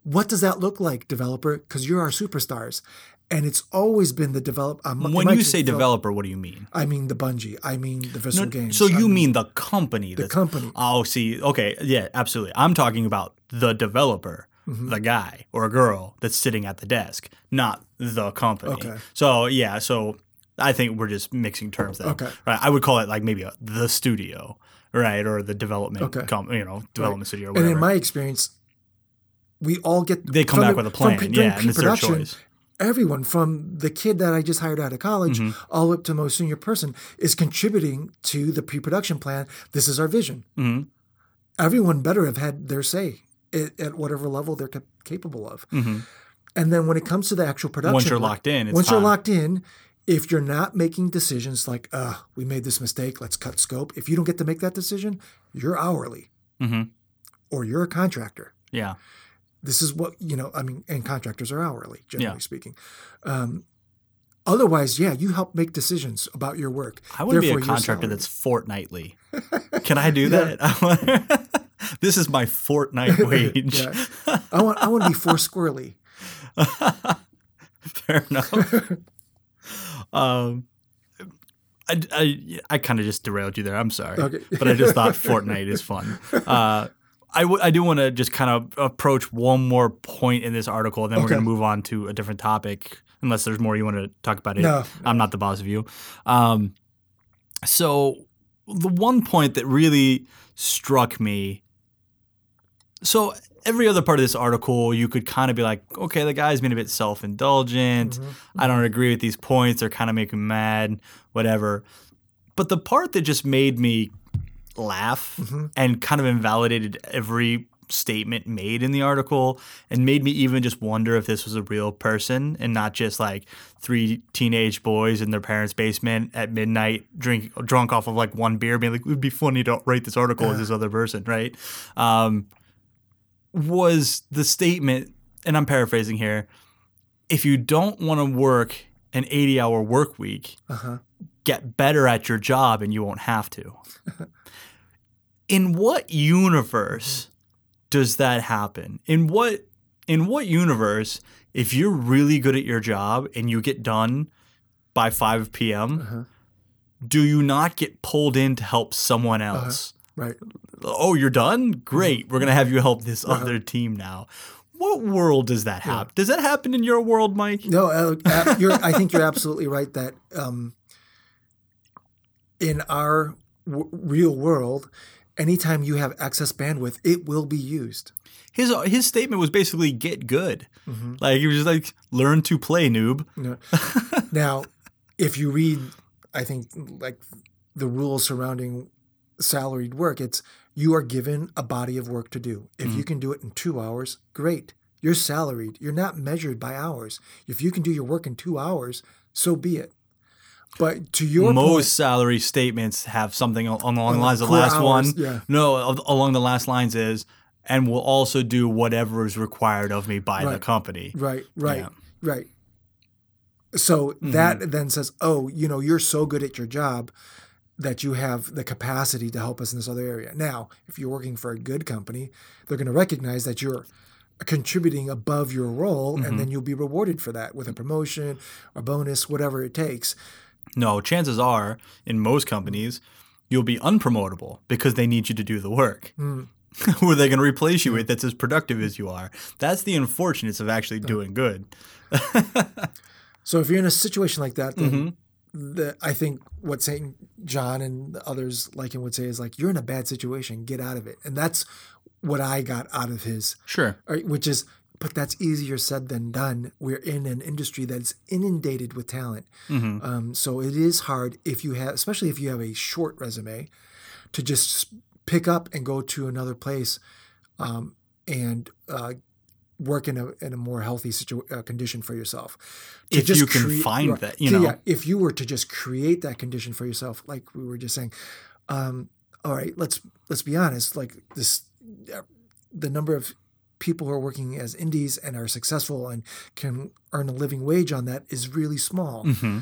What does that look like, developer? Because you're our superstars. And it's always been the develop. Um, it When you say develop- developer, what do you mean? I mean the Bungie. I mean the Visceral No, Games. so you mean the company? the company? Oh, see, okay, yeah, absolutely. I'm talking about the developer, Mm-hmm. the guy or a girl that's sitting at the desk, not the company. Okay. So yeah, so I think we're just mixing terms there. Okay. Right. I would call it like maybe a, the studio, right, or the development, Okay. com- you know, development studio. Or And in my experience, we all get they come back the- with a plan, during yeah, and it's their choice. Everyone from the kid that I just hired out of college Mm-hmm. all up to most senior person is contributing to the pre-production plan. This is our vision. Mhm. Everyone better have had their say at, at whatever level they're cap- capable of. Mhm. And then when it comes to the actual production, Once you're locked in, once you're locked in, if you're not making decisions like, uh, we made this mistake, let's cut scope. If you don't get to make that decision, you're hourly Mhm. or you're a contractor. Yeah. This is what, you know, I mean, and contractors are hourly, generally Yeah. speaking. Um, otherwise, yeah, you help make decisions about your work. I want to be a contractor that's fortnightly. Can I do <laughs> that? <laughs> this is my fortnight <laughs> wage. Yeah. I want, I want to be four squirrely. Fair enough. um, I, I, I kind of just derailed you there. I'm sorry. Okay. but I just thought Fortnite is fun. Uh, I, w- I do want to just kind of approach one more point in this article, and then we're going to move on to a different topic, unless there's more you want to talk about it. No. I'm not the boss of you. Um, so, the one point that really struck me so every other part of this article, you could kind of be like, okay, the guy's been a bit self-indulgent. Mm-hmm. I don't agree with these points. They're kind of making me mad, whatever. But the part that just made me laugh Mm-hmm. and kind of invalidated every statement made in the article and made me even just wonder if this was a real person and not just like three teenage boys in their parents' basement at midnight drink drunk off of like one beer being like it would be funny to write this article as this other person right um, was the statement and i'm paraphrasing here if you don't want to work an 80 hour work week Uh-huh. Get better at your job and you won't have to. in what universe does that happen? In what in what universe if you're really good at your job and you get done by 5 p.m., Uh-huh. do you not get pulled in to help someone else? Right. Oh, you're done? Great. We're going to have you help this Uh-huh. other team now. What world does that happen? Does that happen in your world, Mike? No, uh, uh, you're, I think you're absolutely right that um, in our w- real world, anytime you have excess bandwidth, it will be used. His his statement was basically get good. Mm-hmm. Like he was just like learn to play, noob. No. <laughs> now, if you read, I think like the rules surrounding salaried work, it's you are given a body of work to do. If you mm. can do it in two hours, great. You're salaried. You're not measured by hours. If you can do your work in two hours, so be it. But to your Most point, salary statements have something along the lines of the last hours, one. yeah. No, along the last lines is, and will also do whatever is required of me by the company. Right, right, Yeah. right. So mm-hmm. that then says, oh, you know, you're so good at your job that you have the capacity to help us in this other area. Now, if you're working for a good company, they're going to recognize that you're contributing above your role, and mm-hmm. then you'll be rewarded for that with a promotion, a bonus, whatever it takes. No, chances are in most companies you'll be unpromotable because they need you to do the work. Hmm. <laughs> Who are they going to replace you with that's as productive as you are? That's the unfortunates of actually doing good. <laughs> So if you're in a situation like that, then Mm-hmm. the, I think what St. John and others like him would say is like, you're in a bad situation, get out of it. And that's what I got out of his, Sure. which is, but that's easier said than done. We're in an industry that's inundated with talent. Mm-hmm. Um, so it is hard if you have, especially if you have a short resume, to just pick up and go to another place um, and uh, work in a in a more healthy situ- uh, condition for yourself. To If just you can crea- find right. that, you know. yeah, if you were to just create that condition for yourself, like we were just saying, um, all right, let's let's be honest, like this, uh, the number of people who are working as indies and are successful and can earn a living wage on that is really small. hmm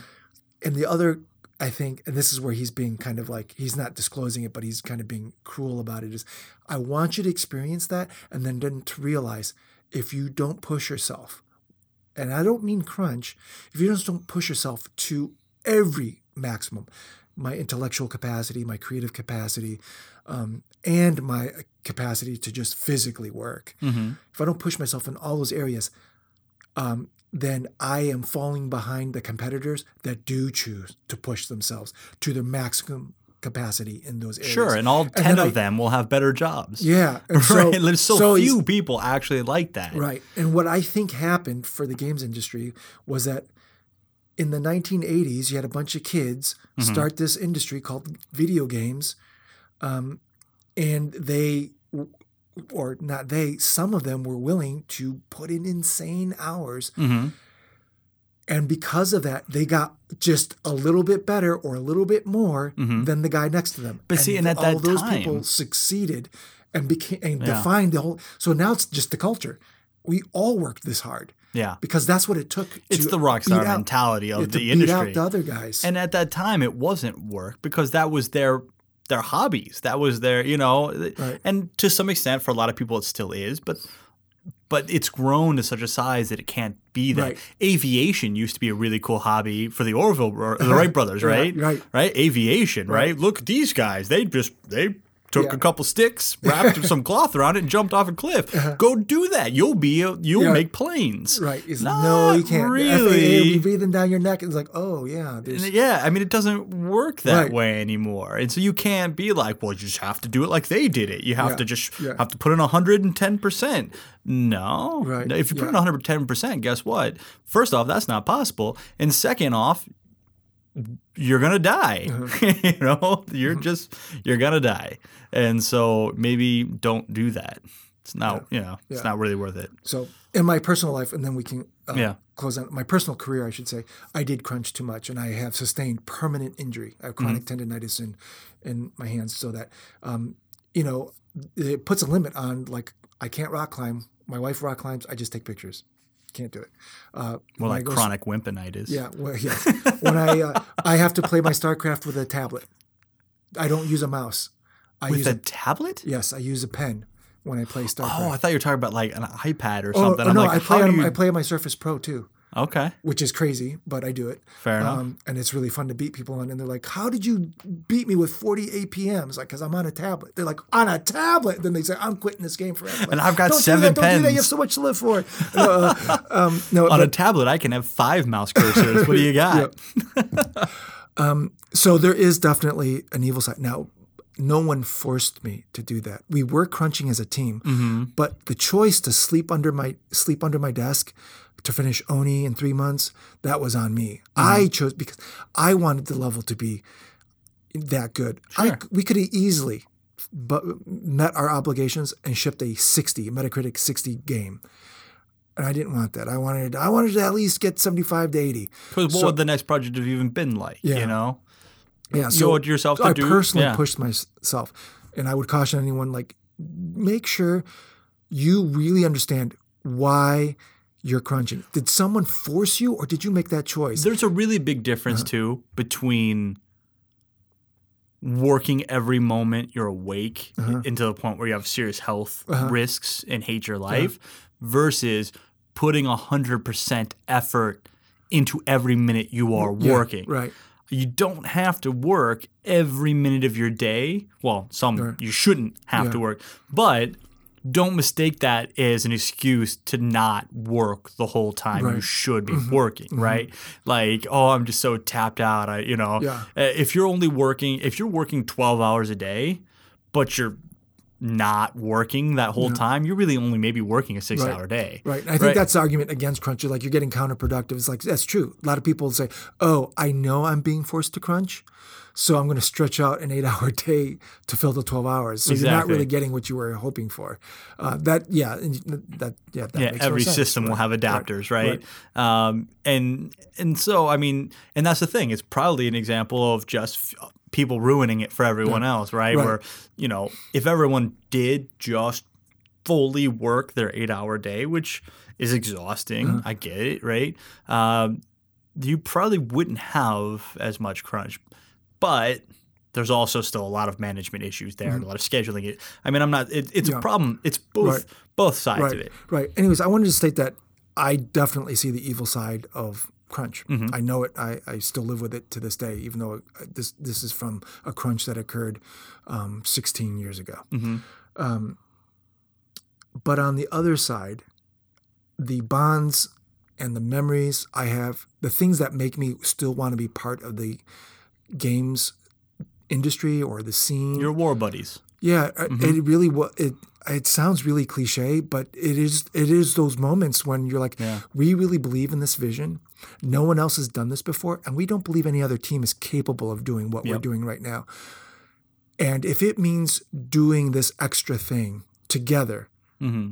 And the other, I think, and this is where he's being kind of like, he's not disclosing it, but he's kind of being cruel about it is I want you to experience that and then, then to realize if you don't push yourself, and I don't mean crunch, if you just don't push yourself to every maximum, my intellectual capacity, my creative capacity, um, and my capacity to just physically work, hmm if I don't push myself in all those areas, um, then I am falling behind the competitors that do choose to push themselves to their maximum capacity in those areas. Sure, and all then ten of I- them will have better jobs. Yeah, <laughs> and so, right. There's so, so few people actually like that. Right. And what I think happened for the games industry was that in the 1980s, you had a bunch of kids Mm-hmm. start this industry called video games. Um, and they, or not they, some of them were willing to put in insane hours. hmm And because of that, they got just a little bit better or a little bit more than the guy next to them. Mm-hmm. But see, and at that all that those time- people succeeded and became and Yeah. defined the whole. So now it's just the culture. We all worked this hard Yeah. because that's what it took. It's to the rock star mentality yeah, of the beat out the other guys. And at that time, it wasn't work because that was their their hobbies. That was their, you know, Right. and to some extent, for a lot of people, it still is. But but it's grown to such a size that it can't be that. Right. Aviation used to be a really cool hobby for the Orville, the <laughs> Wright brothers, Yeah, right? right. right. Aviation, right? Look these guys. They just they. Took Yeah. a couple sticks, wrapped <laughs> some cloth around it, and jumped off a cliff. Go do that. You'll be a, you'll Uh-huh. Yeah. make planes. right? It's, Not no, you can't. The FAA will Really. be breathing down your neck. It's like, oh yeah, there's, Yeah, I mean, it doesn't work that Right. way anymore. And so you can't be like, well, you just have to do it like they did it. You have Yeah, to just have to put in 110%. No. Right, If you put in yeah. 110%, guess what? First off, that's not possible. And second off, you're to die. Uh-huh. <laughs> you know, you're just, you're to die. And so maybe don't do that. It's not, you know, it's not really worth it. So in my personal life, and then we can uh, Yeah. close on my personal career. I should say I did crunch too much, and I have sustained permanent injury. I have chronic Mm-hmm. tendonitis in in my hands, so that um, you know it puts a limit on like I can't rock climb. My wife rock climbs. I just take pictures. Can't do it. Uh, Well, like go chronic wimpinitis. Yeah, well, <laughs> when I uh, I have to play my StarCraft with a tablet. I don't use a mouse. I With use a a, tablet? yes, I use a pen when I play StarCraft. Oh, I thought you were talking about like an iPad or Oh, something. oh, no, like, I play on you I play on my Surface Pro too. Okay. which is crazy, but I do it. Fair enough. Um, and it's really fun to beat people on. And they're like, "How did you beat me with 40 APMs?" Like, because I'm on a tablet. They're like, "On a tablet." Then they say, "I'm quitting this game forever." And I've got don't seven do that, Don't do that. You have so much to live for. Uh, <laughs> um, no, On a tablet, I can have five mouse cursors. What do you got? so there is definitely an evil side. Now, no one forced me to do that. We were crunching as a team, Mm-hmm. but the choice to sleep under my sleep under my desk to finish Oni in three months that was on me. Mm-hmm. I chose because I wanted the level to be that good. I, Sure. we could have easily but met our obligations and shipped a 60 Metacritic 60 game. And I didn't want that. I wanted I wanted to at least get 75 to 80. Because what So- would the next project have even been like? Yeah. You know? Yeah, You owed yourself to I do- personally yeah. pushed myself, and I would caution anyone like, make sure you really understand why you're crunching. Did someone force you, or did you make that choice? There's a really big difference Uh-huh. too between working every moment you're awake Uh-huh. into the point where you have serious health Uh-huh. risks and hate your life versus putting 100% effort into every minute you are Yeah, working. right? You don't have to work every minute of your day. Well, some Right. you shouldn't have Yeah. to work, but don't mistake that as an excuse to not work the whole time you Right. Mm-hmm. should be working, right? Like, oh, I'm just so tapped out. I, you know, Yeah. Uh, if you're only working, if you're working 12 hours a day, but you're not working that whole time, you're really only maybe working a six Right. hour day. Right. And I think Right. that's the argument against crunch. Like you're getting counterproductive. It's like that's true. A lot of people say, "Oh, I know I'm being forced to crunch, so I'm going to stretch out an eight-hour <laughs> day to fill the 12 hours." So you're not really getting what you were hoping for. Uh, that, yeah, and that, yeah, that yeah, every sense. system will have adapters, right? Um, and and so I mean, and that's the thing. It's probably an example of just people ruining it for everyone else, right? Right. Where you know, if everyone did just fully work their eight-hour day, which is exhausting, Uh-huh. I get it, right? Um, you probably wouldn't have as much crunch, but there's also still a lot of management issues there, and a lot of scheduling. I mean, I'm not. It, it's Mm-hmm. Yeah. a problem. It's both Right. both sides right, of it. Right. Anyways, I wanted to state that I definitely see the evil side of crunch. Mm-hmm. I know it. I, I still live with it to this day, even though uh, this this is from a crunch that occurred um, 16 years ago. Mm-hmm. Um, but on the other side, the bonds and the memories I have, the things that make me still want to be part of the games industry or the scene. Your war buddies. Yeah, uh, it really it. It sounds really cliche, but it is. It is those moments when you're like, Yeah. we really believe in this vision. No one else has done this before, and we don't believe any other team is capable of doing what we're doing right now. And if it means doing this extra thing together, hmm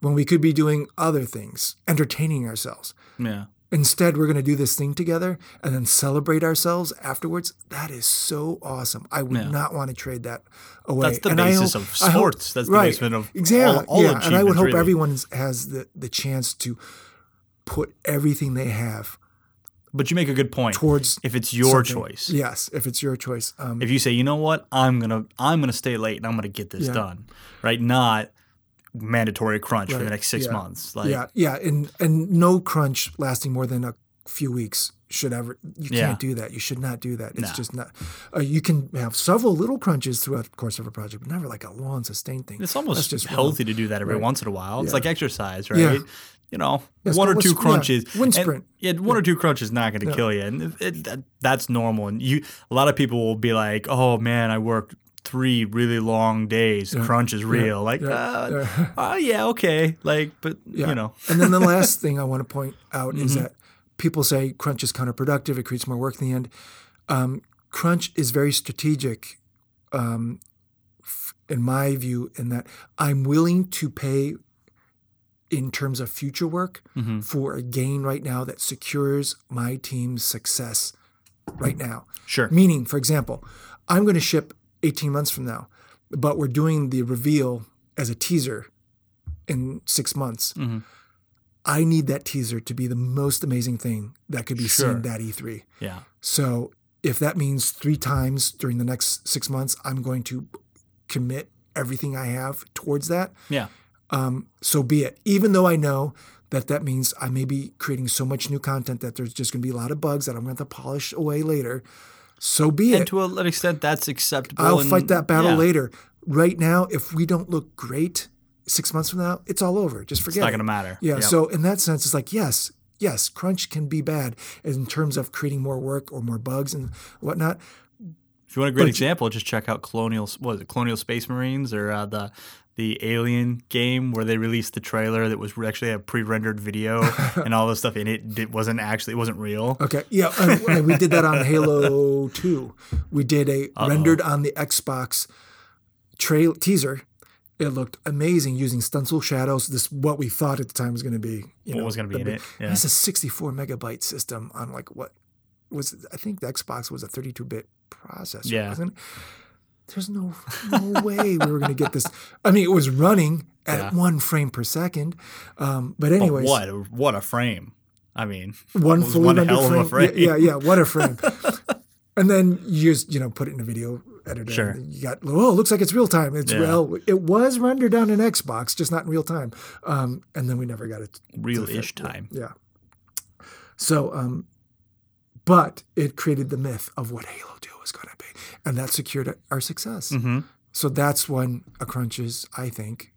when we could be doing other things, entertaining ourselves, Yeah. Instead we're going to do this thing together and then celebrate ourselves afterwards. That is so awesome. I would Yeah. not want to trade that away. That's the And basis hope- of I hope- sports. That's the right, basement of exactly. all, all yeah, and I would hope really. everyone has the the chance to put everything they have But you make a good point. towards If it's your choice, Yes, if it's your choice. Um, if you say, you know what, I'm gonna I'm gonna stay late and I'm gonna get this Yeah. done, right? Not mandatory crunch for the next six yeah, months. Like, yeah, yeah, and and no crunch lasting more than a few weeks should ever. You Yeah. can't do that. You should not do that. It's No. just not. Uh, you can have several little crunches throughout the course of a project, but never like a long sustained thing. it's almost That's just wrong. healthy to do that every Right. once in a while. It's Yeah. like exercise, right? Yeah. You know, Yes, one or two yeah, crunches. wind and- sprint. Yeah, one or two crunches not going to Yeah. kill you, and it, it, that, that's normal. And you, a lot of people will be like, "Oh man, I worked three really long days. Crunch is real." Like, yeah, uh, yeah. oh <laughs> yeah, okay. Like, but Yeah. you know, and then the last thing I want to point out Mm-hmm. is that people say crunch is counterproductive. It creates more work in the end. Um, crunch is very strategic, um, f- in my view, in that I'm willing to pay in terms of future work Mm-hmm. for a gain right now that secures my team's success right now. sure. Meaning, for example, I'm going to ship 18 months from now, but we're doing the reveal as a teaser in six months. Mhm. I need that teaser to be the most amazing thing that could be Sure. seen that E3. Yeah. So if that means three times during the next six months, I'm going to commit everything I have towards that. Yeah. Um, so be it. Even though I know that that means I may be creating so much new content that there's just going to be a lot of bugs that I'm going to have to polish away later. So be And it. to an extent, that's acceptable. I'll and- fight that battle yeah, later. Right now, if we don't look great six months from now, it's all over. Just forget It's not going to matter. Yeah. Yep. So in that sense, it's like yes, yes, crunch can be bad in terms of creating more work or more bugs and whatnot. If you want a great But- example, just check out Colonial. What is it? Colonial Space Marines or uh, the the Alien game where they released the trailer that was actually a pre-rendered video <laughs> and all this stuff in it. It wasn't actually. It wasn't real. Okay. Yeah. and- we did that on Halo 2. We did a rendered on the Xbox trail teaser. It looked amazing using stencil shadows. This what we thought at the time was going to be. You What know, was gonna be the in big- it, yeah. It's a 64 megabyte system on like what was I think the Xbox was a 32 bit processor. Yeah. There's no no way we were going to get this. I mean, it was running at Yeah. one frame per second. Um, but But anyways, what? What a frame! I mean, one fully one rendered frame. of a frame. Yeah, yeah, yeah, what a frame. <laughs> and then you just you know put it in a video editor. Sure. and You got oh, it looks like it's real time. It's Yeah. well, it was rendered on an Xbox, just not in real time. Um, and then we never got it. Real-ish time. Yeah. So, um, but it created the myth of what Halo 2 was going to be, and that secured our success. hmm So that's when a crunch is, I think,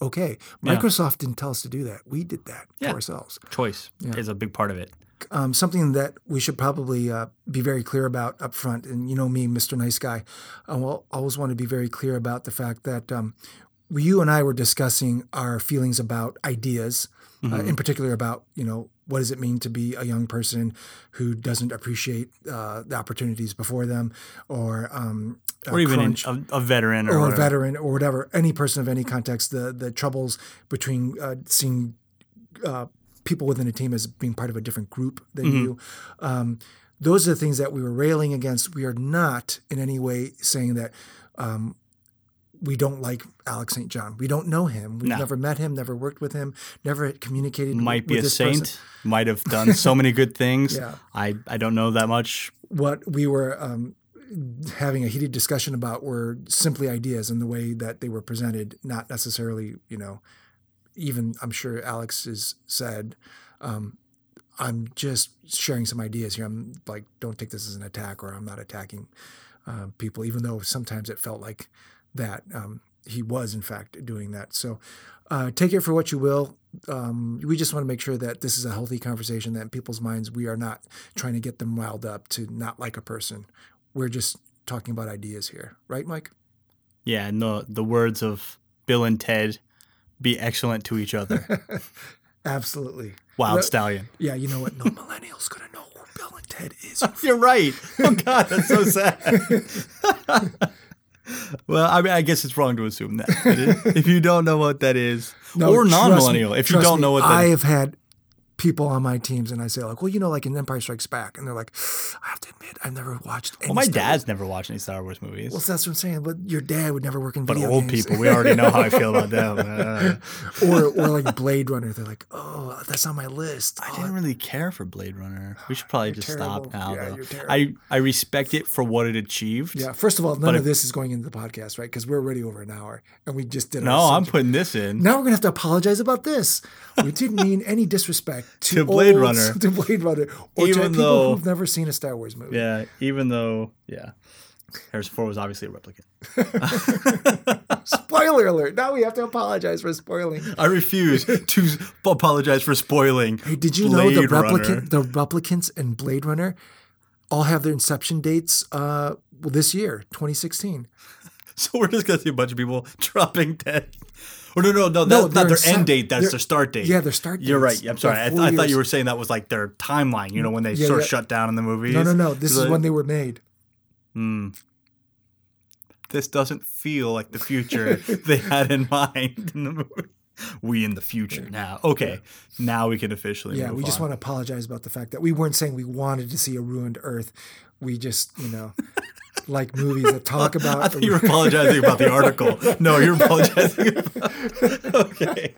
okay. Yeah. Microsoft didn't tell us to do that. We did that Yeah. for ourselves. Choice is a big part of it. um, something that we should probably uh, be very clear about up front. And you know me, Mr. Nice Guy, I will always want to be very clear about the fact that um, you and I were discussing our feelings about ideas, uh, in particular about you know what does it mean to be a young person who doesn't appreciate uh, the opportunities before them, or um, a Or even crunch a, a veteran or, or a whatever. veteran or whatever, any person of any context, the the troubles between uh, seeing uh, people within a team as being part of a different group than Mm-hmm. you. Um, those are the things that we were railing against. We are not in any way saying that um, we don't like Alex St. John. We don't know him. We've No. never met him, never worked with him, never communicated. Might be with a this person. saint. Might have done so many good things. <laughs> Yeah. I I don't know that much. what we were um, having a heated discussion about were simply ideas and the way that they were presented, not necessarily, you know, even I'm sure Alex has said, um, I'm just sharing some ideas here. I'm like, don't take this as an attack or I'm not attacking uh, people, even though sometimes it felt like that. Um, he was, in fact, doing that. So uh, take it for what you will. Um, we just want to make sure that this is a healthy conversation, that in people's minds, we are not trying to get them riled up to not like a person. We're just talking about ideas here. Right, Mike? Yeah, and the the words of Bill and Ted, be excellent to each other. <laughs> Absolutely. Wild Well- stallion. Yeah, you know what? No <laughs> millennial's going to know who Bill and Ted is. <laughs> You're right. Oh God, that's so sad. Well, I mean, I guess it's wrong to assume that. If you don't know what that is, <laughs> No, or non-millennial, me- if you don't me, know what that I is, have had people on my teams, and I say like, well, you know, like in Empire Strikes Back, and they're like, I have to admit, I've never watched. Well, my Star dad's never watched any Star Wars movies. Well, that's what I'm saying. But your dad would never work in but old games. people, we already know how I feel about them. <laughs> Uh, or or like Blade Runner. They're like, oh, that's on my list. I Oh, didn't really care for Blade Runner. We should probably just terrible. stop now. Yeah, though. I I respect it for what it achieved. yeah. First of all, none of this is going into the podcast, right? Because we're already over an hour, and we just did. No, I'm subject. putting this in. Now we're gonna have to apologize about this. We didn't <laughs> mean any disrespect to, To Blade old- Runner. <laughs> to Blade Runner, or to people though- who've never seen a Star Wars movie. Yeah, even though yeah, Harrison Ford was obviously a replicant. <laughs> Spoiler alert! Now we have to apologize for spoiling. I refuse to apologize for spoiling. Hey, did you know the replicant, the replicants and Blade Runner, all have their inception dates uh, well, this year, 2016. <laughs> So we're just gonna see a bunch of people dropping dead. Or no, no, no, No, not their incep- end date. That's their start date. Yeah, their start. Date. You're right. I'm sorry. I, th- I thought you were saying that was like their timeline. You know, when they Yeah, sort of shut down in the movies. No, no, no. This is like, when they were made. Hmm. This doesn't feel like the future <laughs> they had in mind in the movie. We in the future now. Okay, now we can officially. Yeah, we just on. want to apologize about the fact that we weren't saying we wanted to see a ruined Earth. We just, you know, like movies that talk about. <laughs> I thought you're apologizing about the <laughs> article. No, you're apologizing. About, <laughs> okay.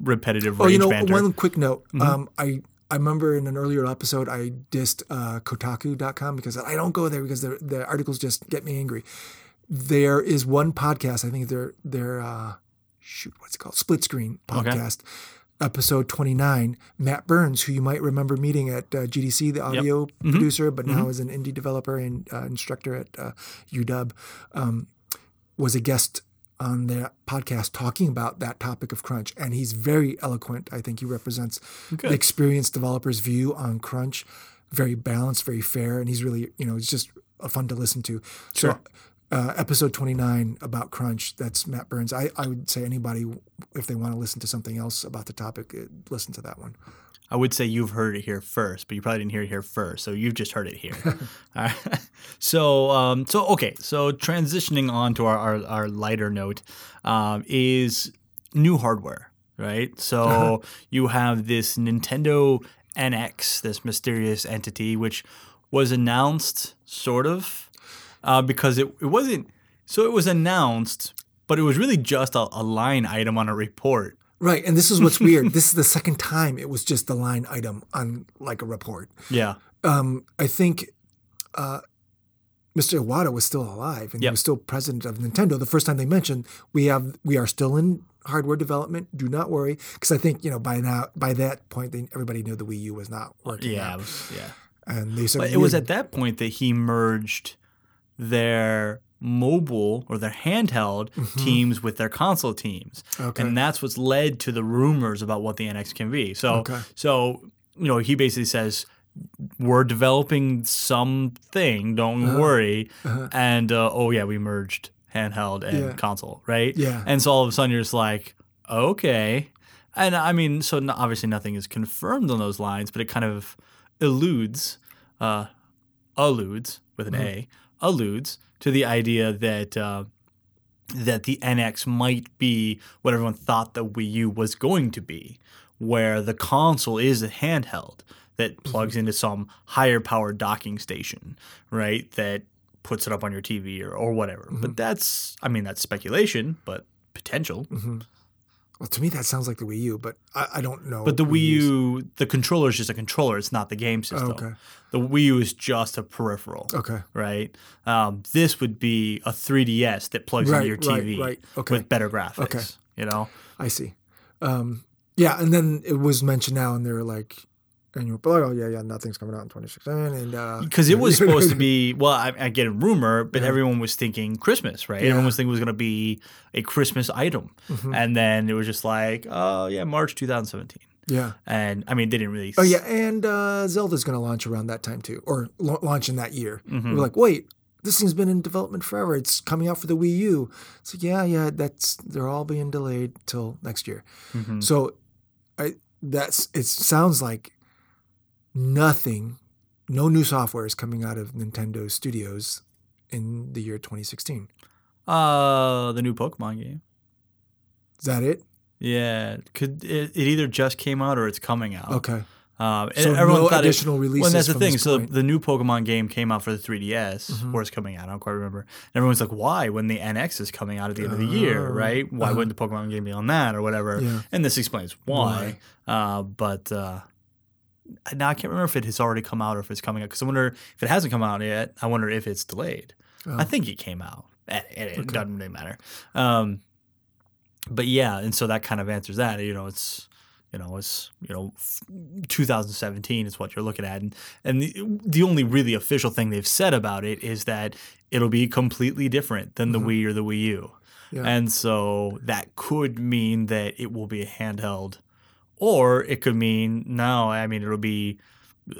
Repetitive Oh, you know, banter. one quick note. Mm-hmm. Um, I I remember in an earlier episode I dissed uh, Kotaku.com because I don't go there because the the articles just get me angry. There is one podcast. I think they're they're uh, shoot, what's it called? Split Screen Okay. Episode 29, Matt Burns, who you might remember meeting at uh, GDC, the audio producer, but now is an indie developer and uh, instructor at uh, UW, um, was a guest on the podcast talking about that topic of crunch. And he's very eloquent. I think he represents the experienced developer's view on crunch, very balanced, very fair. And he's really, you know, he's just fun to listen to. So, uh, episode 29 about crunch, that's Matt Burns. I, I would say anybody, if they want to listen to something else about the topic, uh, listen to that one. I would say you've heard it here first, but you probably didn't hear it here first, so you've just heard it here. <laughs> All right. <laughs> So, um, so okay. So transitioning on to our our, our lighter note um, is new hardware, right? So <laughs> you have this Nintendo NX, this mysterious entity, which was announced sort of uh, because it, it wasn't. So it was announced, but it was really just a, a line item on a report. Right. And this is what's weird. <laughs> This is the second time it was just a line item on like a report. Yeah. um, I think uh, Mr. Iwata was still alive and he was still president of Nintendo. The first time they mentioned we have we are still in hardware development. Do not worry, because I think you know by now by that point they, everybody knew the Wii U was not working. Yeah. out. Yeah. and they said But it was at that point that he merged their mobile or their handheld teams with their console teams. Mm-hmm. Okay. And that's what's led to the rumors about what the NX can be. So Okay. so you know, he basically says we're developing something, don't Uh-huh. worry. And uh, oh yeah, we merged handheld and Yeah. console, right? Yeah. And so all of a sudden you're just like, okay. And I mean, so obviously nothing is confirmed on those lines, but it kind of eludes, uh, alludes with an A, alludes to the idea that uh, that the NX might be what everyone thought the Wii U was going to be, where the console is a handheld that mm-hmm. plugs into some higher powered docking station, right? That puts it up on your TV or, or whatever. But mm-hmm. that's, I mean, that's speculation, but potential. Mm-hmm. Well, to me that sounds like the Wii U, but I, I don't know. But the Wii. U, the controller is just a controller. It's not the game system. okay. The Wii U is just a peripheral. Okay. Right. Um, this would be a 3DS that plugs Right, into your right, TV right. Okay. with better graphics. Okay. You know. I see. Um, yeah, and then it was mentioned now, and they were like, and you were like, oh yeah, yeah, nothing's coming out in 2016, and uh, because it <laughs> was supposed to be well I, I get a rumor but Yeah. everyone was thinking christmas right Yeah. everyone was thinking it was going to be a christmas item Mhm. and then it was just like oh yeah march 2017 yeah. and i mean they didn't really Oh yeah, and uh, Zelda's going to launch around that time too, or la- launch in that year. Mhm. We're like, wait, this thing's been in development forever. It's coming out for the Wii U. So yeah, yeah, that's they're all being delayed till next year. Mhm. So, I that's it. Sounds like nothing, no new software is coming out of Nintendo Studios in the year 2016. uh the new pokemon game Is that it? yeah could it, it either just came out or it's coming out Okay. um, So everyone no thought it- additional releases. Well, that's the thing. So point. the new Pokemon game came out for the 3DS, Mhm. or it's coming out. I don't quite remember. And everyone's like, "Why? When the NX is coming out at the end of the year, Oh, right? Why uh-huh. wouldn't the Pokemon game be on that or whatever?" Yeah. And this explains why. Uh, but uh, now I can't remember if it has already come out or if it's coming out. Because I wonder if it hasn't come out yet. I wonder if it's delayed. Oh. I think it came out. It, it, it doesn't really matter. Um, but yeah, and so that kind of answers that. You know, it's you know, it's you know, 2017 is what you're looking at, and and the, the only really official thing they've said about it is that it'll be completely different than the Wii or the Wii U, Yeah. and so that could mean that it will be a handheld, or it could mean no. I mean, it'll be.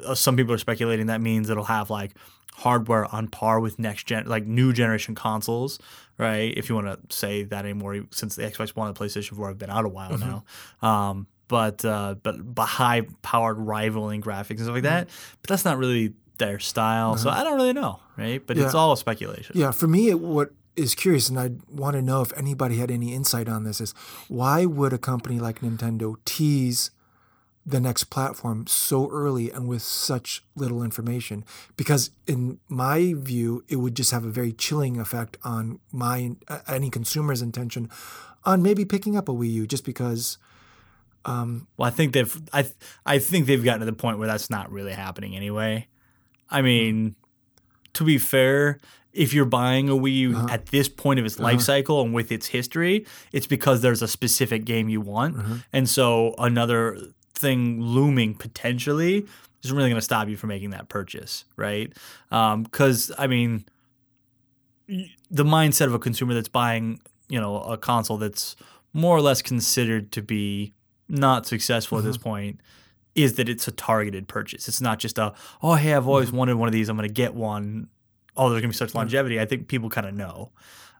Uh, some people are speculating that means it'll have like hardware on par with next gen, like new generation consoles, right? If you want to say that anymore, since the Xbox One and PlayStation 4 have been out a while now. Um, but uh, but but high powered rivaling graphics and stuff like that. But that's not really their style, so I don't really know, right? But it's all speculation. Yeah, for me, it, what is curious, and I want to know if anybody had any insight on this, is why would a company like Nintendo tease the next platform so early and with such little information? Because in my view, it would just have a very chilling effect on my any consumer's intention on maybe picking up a Wii U, just because. Um, well, I think they've I I think they've gotten to the point where that's not really happening anyway. I mean, to be fair, if you're buying a Wii U Uh-huh. at this point of its life cycle and with its history, it's because there's a specific game you want. Uh-huh. And so another thing looming potentially isn't really going to stop you from making that purchase, right? Because, I mean, the mindset of a consumer that's buying, you know, a console that's more or less considered to be not successful at this point is that it's a targeted purchase. It's not just a, oh, hey, I've always wanted one of these. I'm going to get one. Oh, there's going to be such longevity. I think people kind of know.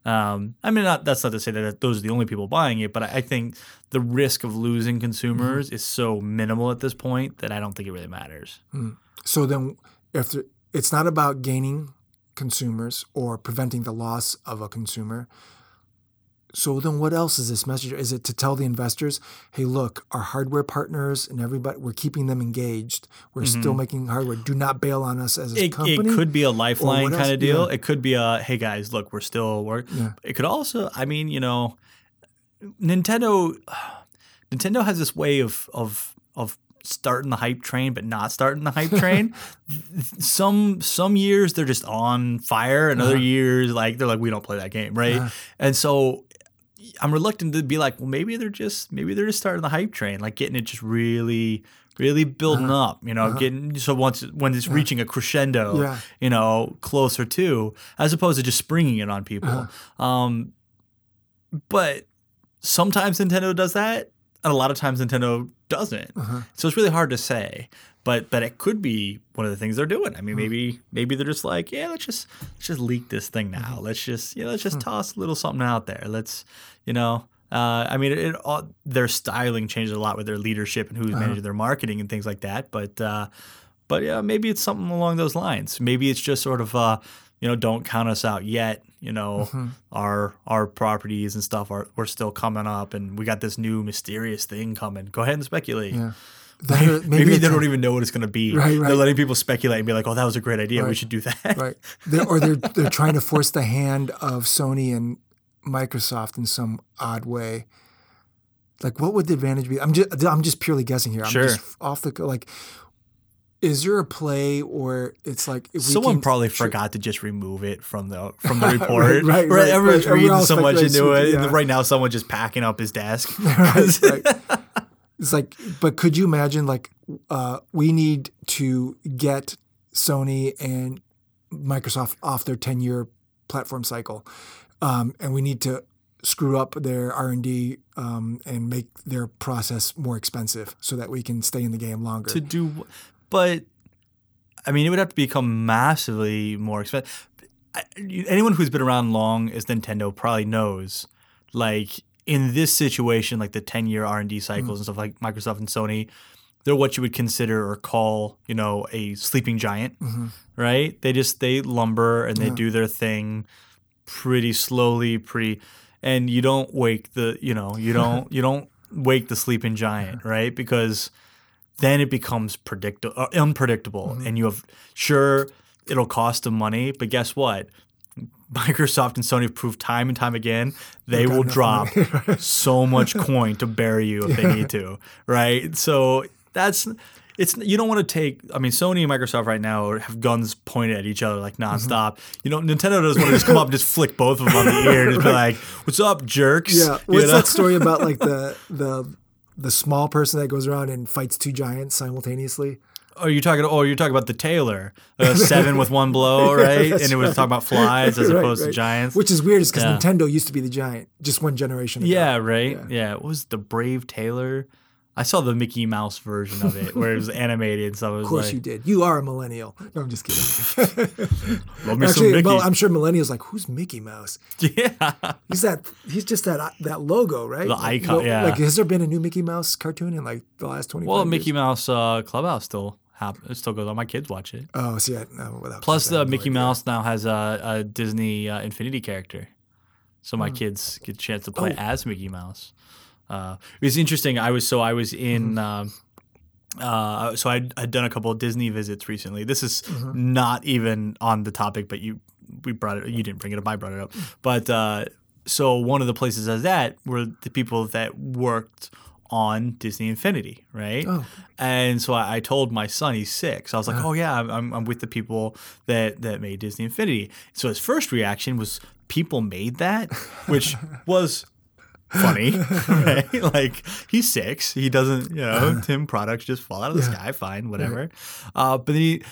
Um, I mean, not that's not to say that those are the only people buying it, but I, I think the risk of losing consumers is so minimal at this point that I don't think it really matters. So then, if there, it's not about gaining consumers or preventing the loss of a consumer, so then what else is this message? Is it to tell the investors, hey, look, our hardware partners and everybody, we're keeping them engaged. We're still making hardware. Do not bail on us as a Mm-hmm. It, company. it could be a lifeline kind of deal. Yeah. It could be a hey guys, look, we're still work. Yeah. It could also, I mean, you know, Nintendo <sighs> Nintendo has this way of of of starting the hype train but not starting the hype train. <laughs> some some years they're just on fire and other years like they're like we don't play that game, right? And so I'm reluctant to be like, well, maybe they're just maybe they're just starting the hype train, like getting it just really, really building uh-huh. up. You know, uh-huh. getting so once when it's reaching a crescendo, Yeah. you know, closer to, as opposed to just springing it on people. Uh-huh. Um, but sometimes Nintendo does that, and a lot of times Nintendo doesn't. So it's really hard to say. But but it could be one of the things they're doing. I mean, maybe maybe they're just like, yeah, let's just let's just leak this thing now. Let's just you know, let's just toss a little something out there. Let's you know. Uh, I mean, it, it all, their styling changes a lot with their leadership and who's managing their marketing and things like that. But uh, but yeah, maybe it's something along those lines. Maybe it's just sort of uh, you know, don't count us out yet. You know, Mm-hmm. our our properties and stuff are we're still coming up, and we got this new mysterious thing coming. Go ahead and speculate. Yeah. Or Maybe, they're they don't even know what it's going to be. Right, right. They're letting people speculate and be like, "Oh, that was a great idea. We should do that." right. They're, or they're <laughs> they're trying to force the hand of Sony and Microsoft in some odd way. Like, what would the advantage be? I'm just I'm just purely guessing here. I'm Sure. just off the like. Is there a play or it's like Someone can- probably sure- forgot to just remove it from the from the <laughs> report. right, Where right, Everyone's right. reading so much into it. yeah. Right now, someone's just packing up his desk. <laughs> right, right. It's like, but could you imagine like uh, we need to get Sony and Microsoft off their ten year platform cycle, um, and we need to screw up their R and D um, and make their process more expensive so that we can stay in the game longer. to do, but I mean, it would have to become massively more expensive. Anyone who's been around long as Nintendo probably knows, like in this situation, like the ten year R and D mm. cycles and stuff like Microsoft and Sony, they're what you would consider or call, you know, a sleeping giant, mm-hmm. right? They just they lumber and they do their thing pretty slowly, pretty, and you don't wake the, you know, you don't <laughs> you don't wake the sleeping giant, right? Because then it becomes predictable, uh, unpredictable, mm-hmm. and you have sure it'll cost them money, but guess what? Microsoft and Sony have proved time and time again they will drop so much coin to bury you if they need to, right? So that's it's you don't want to take. I mean, Sony and Microsoft right now have guns pointed at each other like mm-hmm. nonstop. You know, Nintendo doesn't want to just come up and just flick both of them on the ear and just be <laughs> like, "What's up, jerks?" yeah, You what's know? that story about like <laughs> the the the small person that goes around and fights two giants simultaneously? Oh, you're talking. Oh, you're talking about the tailor uh, <laughs> seven with one blow, right? that's and it was talking about flies as <laughs> Right, opposed right. to giants. Which is weird, is because Yeah. Nintendo used to be the giant just one generation ago. yeah, right. Yeah. What was the Brave Tailor? I saw the Mickey Mouse version of it where it was <laughs> animated and stuff. It was Of course like, you did. You are a millennial. No, I'm just kidding. <laughs> Love me some Actually, well, I'm sure millennials like, who's Mickey Mouse? <laughs> yeah. He's that. He's just that that logo, right? The Like, icon, lo- yeah. Like, has there been a new Mickey Mouse cartoon in like the last twenty? Well, Mickey Mouse uh, Clubhouse still happen. It still goes on. My kids watch it. Oh, see, I, no, without Plus, I the no Mickey. Mouse now has a, a Disney uh, Infinity character, so my kids get a chance to play. Oh. as Mickey Mouse. Uh, it was interesting. I was so I was in. Mm-hmm. Um, uh, so I'd, I'd done a couple of Disney visits recently. This is Mm-hmm. not even on the topic, but you we brought it. You didn't bring it up. I brought it up. Mm. But uh, so one of the places I was at were the people that worked on Disney Infinity, right? Oh. And so I, I told my son, he's six. I was like, "Oh yeah, I'm- I'm, I'm with the people that that made Disney Infinity." So his first reaction was, "People made that," <laughs> which was funny, <laughs> right? Like he's six, he doesn't, you know, Tim products just fall out of the Yeah. sky, fine, whatever. Uh, but he.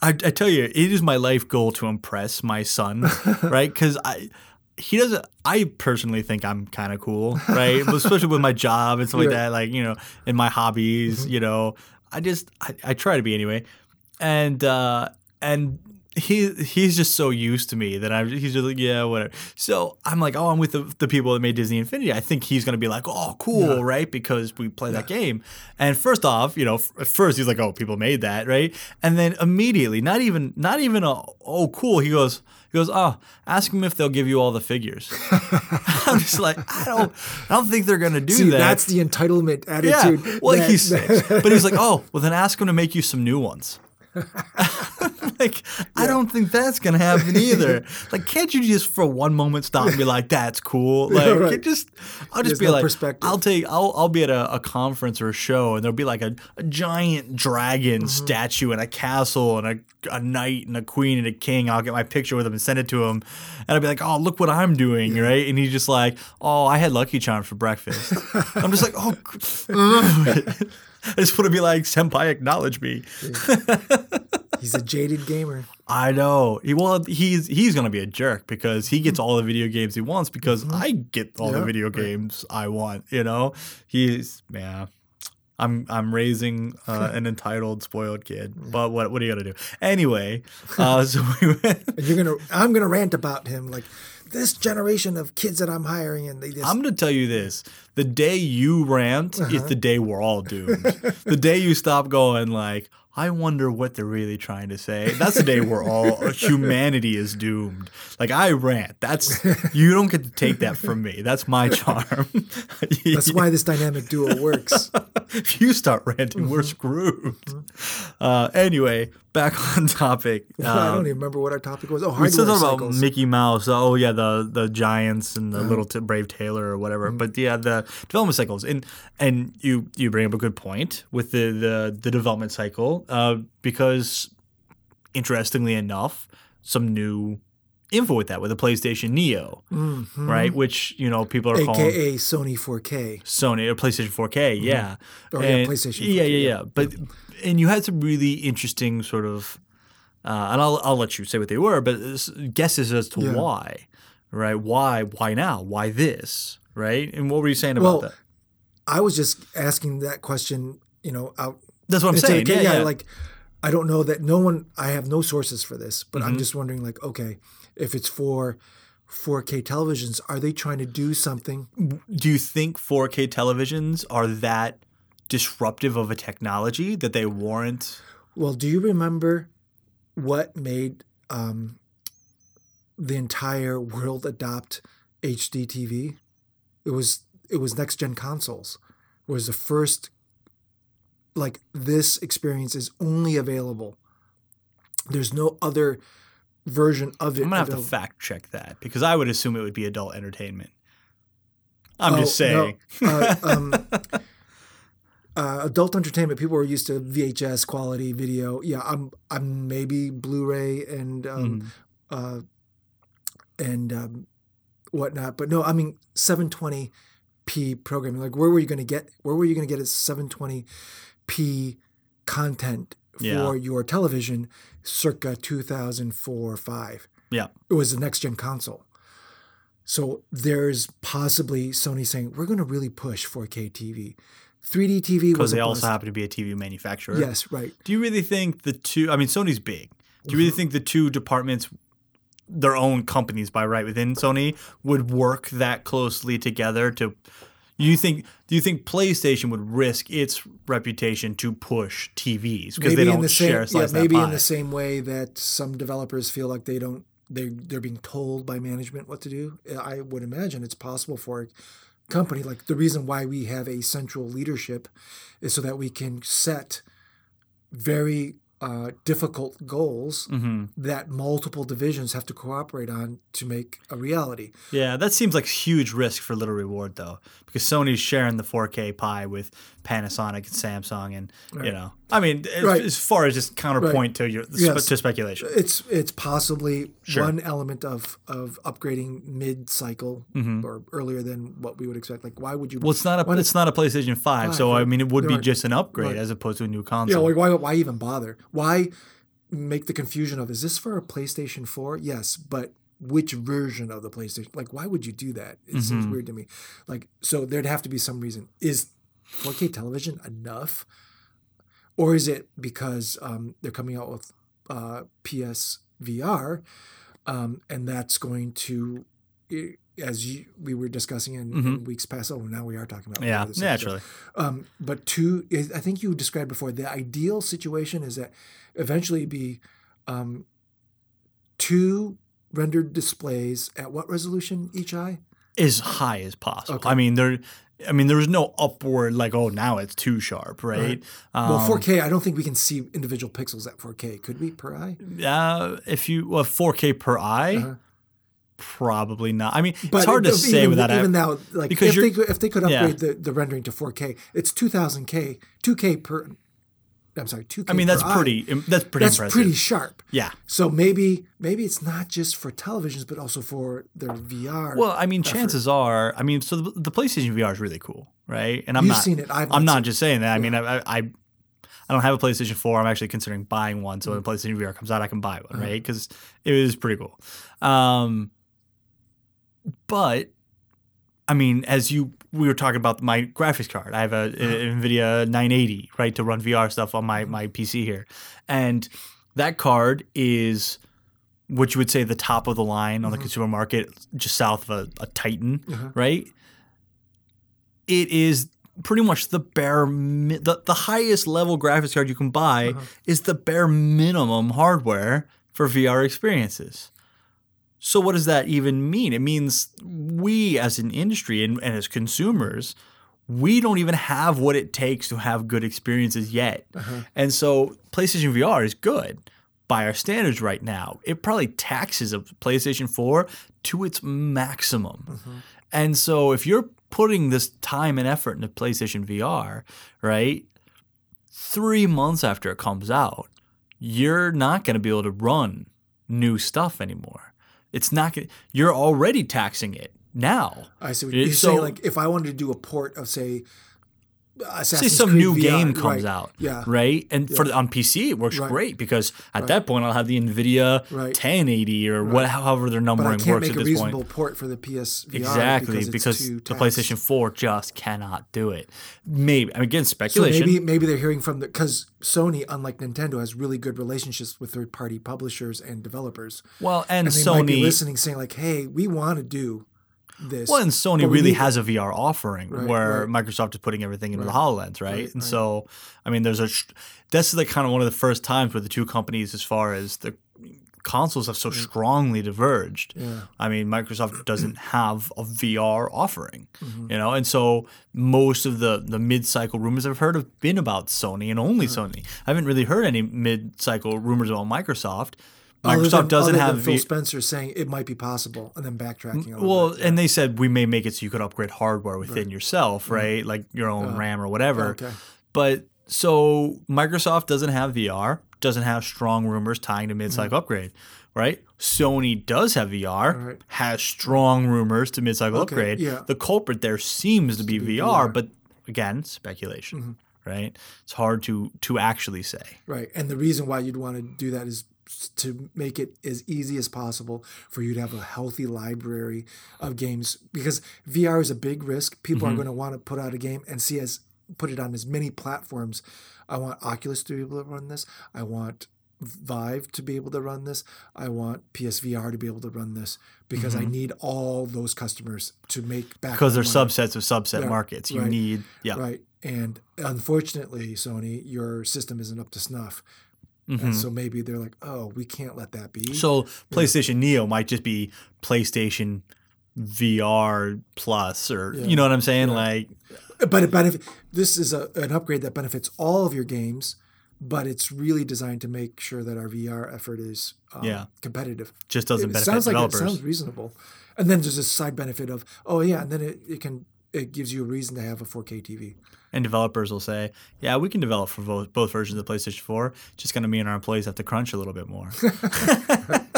I, I tell you, it is my life goal to impress my son, <laughs> right? Because I, he doesn't. I personally think I'm kind of cool, right? Especially with my job and stuff like that, like you know, and my hobbies. You know, I just I, I try to be anyway, and uh and he he's just so used to me that I'm he's just like yeah whatever. So I'm like oh I'm with the, the people that made Disney Infinity. I think he's gonna be like oh cool right because we play that game. And first off, you know, f- at first he's like oh people made that right, and then immediately not even not even a oh cool he goes. He goes, oh, ask them if they'll give you all the figures. <laughs> I'm just like, I don't, I don't think they're gonna do See, that. that's the entitlement attitude. Yeah. Well, that- he's six. but he was like, <laughs> oh, well, then ask him to make you some new ones. <laughs> <laughs> like, I don't think that's gonna happen <laughs> either. like, can't you just for one moment stop and be like, "That's cool"? <laughs> Like, right. just, I'll just There's be no like, perspective. I'll take, I'll, I'll be at a, a conference or a show, and there'll be like a, a giant dragon Mm-hmm. statue and a castle and a, a knight and a queen and a king. I'll get my picture with him and send it to him, and I'll be like, "Oh, look what I'm doing!" Right? And he's just like, "Oh, I had Lucky Charms for breakfast." I'm just like, "Oh." I just want to be like, senpai, acknowledge me. He's a jaded gamer. I know. He well, he's he's gonna be a jerk because he gets all the video games he wants because I get all the video right. games I want. You know, he's yeah. I'm I'm raising uh, <laughs> an entitled, spoiled kid, but what what are you gonna do? Anyway, uh, so we <laughs> went. You're gonna, I'm gonna rant about him like this generation of kids that I'm hiring, and they just. I'm gonna tell you this: the day you rant is the day we're all doomed. the day you stop going like, I wonder what they're really trying to say. That's the day we're all <laughs> humanity is doomed. Like I rant. That's you don't get to take that from me. That's my charm. <laughs> that's why this dynamic duo works. <laughs> if you start ranting, we're Mm-hmm. screwed. Uh, anyway, back on topic. I don't Um, even remember what our topic was. Oh, we hardware still talking about. Mickey Mouse. Oh yeah, the the giants and Uh-huh. the little t- brave Tailor or whatever. Mm-hmm. But yeah, the development cycles and and you you bring up a good point with the the the development cycle uh, because interestingly enough, some new info with that with the PlayStation Neo, right? Which you know people are calling AKA Sony 4K. Sony or PlayStation 4K, yeah. Oh, yeah, And- PlayStation Yeah, 4K, yeah, yeah. yeah. But and you had some really interesting sort of, uh, and I'll I'll let you say what they were, but guesses as to Yeah. why, right? Why why now? Why this? Right? And what were you saying about Well, that? I was just asking that question, you know, out. That's what I'm into saying. the- Yeah, yeah. like I don't know that no one. I have no sources for this, but Mm-hmm. I'm just wondering, like, okay, if it's for 4K televisions, are they trying to do something? Do you think 4K televisions are that disruptive of a technology that they warrant? Well, do you remember what made um, the entire world adopt HD TV? It was it was next gen consoles. It Was the first like this experience is only available. There's no other version of it. I'm gonna have to fact check that because I would assume it would be adult entertainment. I'm oh, just saying. No. Uh, <laughs> um, uh, adult entertainment. People are used to VHS quality video. Yeah, I'm. I'm maybe Blu-ray and um, mm. uh, and um, whatnot. But no, I mean 720p programming. Like, where were you going to get? Where were you going to get at 720? p content for yeah. your television circa 2004 5 yeah. It was the next gen console. So there's possibly sony saying we're going to really push 4k tv 3d tv because they also happen to be a tv manufacturer. Yes right. Do you really think the two i mean sony's big. Do you really mm-hmm. think the two departments their own companies by right within Sony would work that closely together to you think? Do you think PlayStation would risk its reputation to push TVs because they don't the same, share a yeah, maybe in the same way that some developers feel like they don't they they're being told by management what to do. I would imagine it's possible for a company like the reason why we have a central leadership is so that we can set very uh, difficult goals hmm that multiple divisions have to cooperate on to make a reality. Yeah, that seems like huge risk for little reward though, because Sony's sharing the 4K pie with Panasonic and Samsung, and you know, I mean, as, Right. as far as just counterpoint to your Yes. to speculation. It's it's possibly Sure. one element of of upgrading mid cycle or earlier than what we would expect. Like, why would you? Mm-hmm. Well, it's not a it's not a PlayStation Five, so I mean, it would be just an upgrade Right. as opposed to a new console. yeah, like why why even bother? Why make the confusion of is this for a PlayStation Four? Yes, but which version of the PlayStation? Like, why would you do that? It seems Mm-hmm. weird to me. Like, so there'd have to be some reason. Is 4K television enough, or is it because um, they're coming out with uh, PS VR, um, and that's going to, as you, we were discussing in, in weeks past. Oh, now we are talking about Mm-hmm. yeah, naturally. Um, but two is I think you described before the ideal situation is that eventually be um, two rendered displays at what resolution each eye? As high as possible. Okay. I mean, there. I mean, there's no upward like, oh, now it's too sharp, right? Right. Um, well, 4K. I don't think we can see individual pixels at 4K. Could we per eye? Uh, if you well, 4K per eye, Uh-huh. probably not. I mean, But it's hard to even- say without even now, like because if they could, if they could yeah. upgrade the, the rendering to 4K, it's 2000K, 2K per. I'm sorry, 2K. I mean, that's per eye. pretty. That's pretty That's impressive. pretty sharp. Yeah. So maybe maybe it's not just for televisions, but also for their VR. Well, I mean, chances are, I mean, so the, the PlayStation VR is really cool, right? And I'm You've not. seen it. I've I'm not just saying that. I mean, I, I, I don't have a PlayStation 4. I'm actually considering buying one. So when the PlayStation VR comes out, I can buy one, right? Because it is pretty cool. Um, but I mean, as you we were talking about my graphics card, I have a, uh-huh. a Nvidia 980, right, to run VR stuff on my mm-hmm. my PC here, and that card is what you would say the top of the line on the mm-hmm. consumer market, just south of a, a Titan, uh-huh. right? It is pretty much the bare mi- the, the highest level graphics card you can buy uh-huh. is the bare minimum hardware for VR experiences. So what does that even mean? It means we as an industry and, and as consumers, we don't even have what it takes to have good experiences yet. Uh-huh. And so PlayStation VR is good by our standards right now. It probably taxes a PlayStation 4 to its maximum. Mm-hmm. And so if you're putting this time and effort into PlayStation VR, right? 3 months after it comes out, you're not going to be able to run new stuff anymore. It's not going you're already taxing it now. I see what you're so- saying. Like if I wanted to do a port of say, say Assassin's some Creed new VR, game comes right, out, yeah, right? And for on PC it works Right. great because at that point I'll have the Nvidia Right. 1080 or what, however their but I numbering works make at a this reasonable point. port for the PS VR Exactly, because, because, the. PlayStation 4 just cannot do it. Maybe I mean, again So speculation. maybe maybe they're hearing from the because Sony, unlike Nintendo, has really good relationships with third party publishers and developers. well, and, And they might be Sony listening, saying like, "Hey, we want to do this." Well, and Sony really has a VR offering Right, where right. Microsoft is putting everything into the HoloLens, right? right, and right. so, I mean, there's a sh- that's like kind of one of the first times where the two companies, as far as the consoles, have so strongly diverged. Yeah. I mean, Microsoft <clears throat> doesn't have a VR offering, Mm-hmm. you know, and so most of the the mid cycle rumors I've heard have been about Sony and only. Sony. I haven't really heard any mid cycle rumors about Microsoft. Other Microsoft than- doesn't have Phil V- Spencer saying it might be possible, and then backtracking. Well, bit. and they said we may make it so you could upgrade hardware within yourself, right? Like your own RAM or whatever. Mm-hmm. Uh, okay. But so Microsoft doesn't have VR, doesn't have strong rumors tying to mid-cycle upgrade, right? Sony does have VR, Mm-hmm. Right. has strong rumors to mid-cycle Okay, upgrade. yeah. The culprit there seems to be, VR, VR. but again, speculation, Mm-hmm. right? It's hard to to actually say. Right. And the reason why you'd want to do that is to make it as easy as possible for you to have a healthy library of games because VR is a big risk. People Mm-hmm. are going to want to put out a game and see as put it on as many platforms. I want Oculus to be able to run this. I want Vive to be able to run this. I want PSVR to be able to run this because I need all those customers to make back Mm-hmm. Because they're money. subsets of subset Yeah, markets. You right, need yeah. Right. And unfortunately, Sony, your system isn't up to snuff. And so maybe they're like, oh, we can't let that be. Mm-hmm. So PlayStation Neo might just be PlayStation VR Plus, or you know what I'm saying? Like, but it benefit, this is a, an upgrade that benefits all of your games but it's really designed to make sure that our VR effort is um, Yeah. competitive. Just doesn't it benefit sounds like developers. it sounds reasonable, and then there's this side benefit of oh yeah, and then it, it can it gives you a reason to have a 4K TV. and developers will say, "Yeah, we can develop for both, both versions of the PlayStation 4. Just going to mean our employees have to crunch a little bit more." <laughs>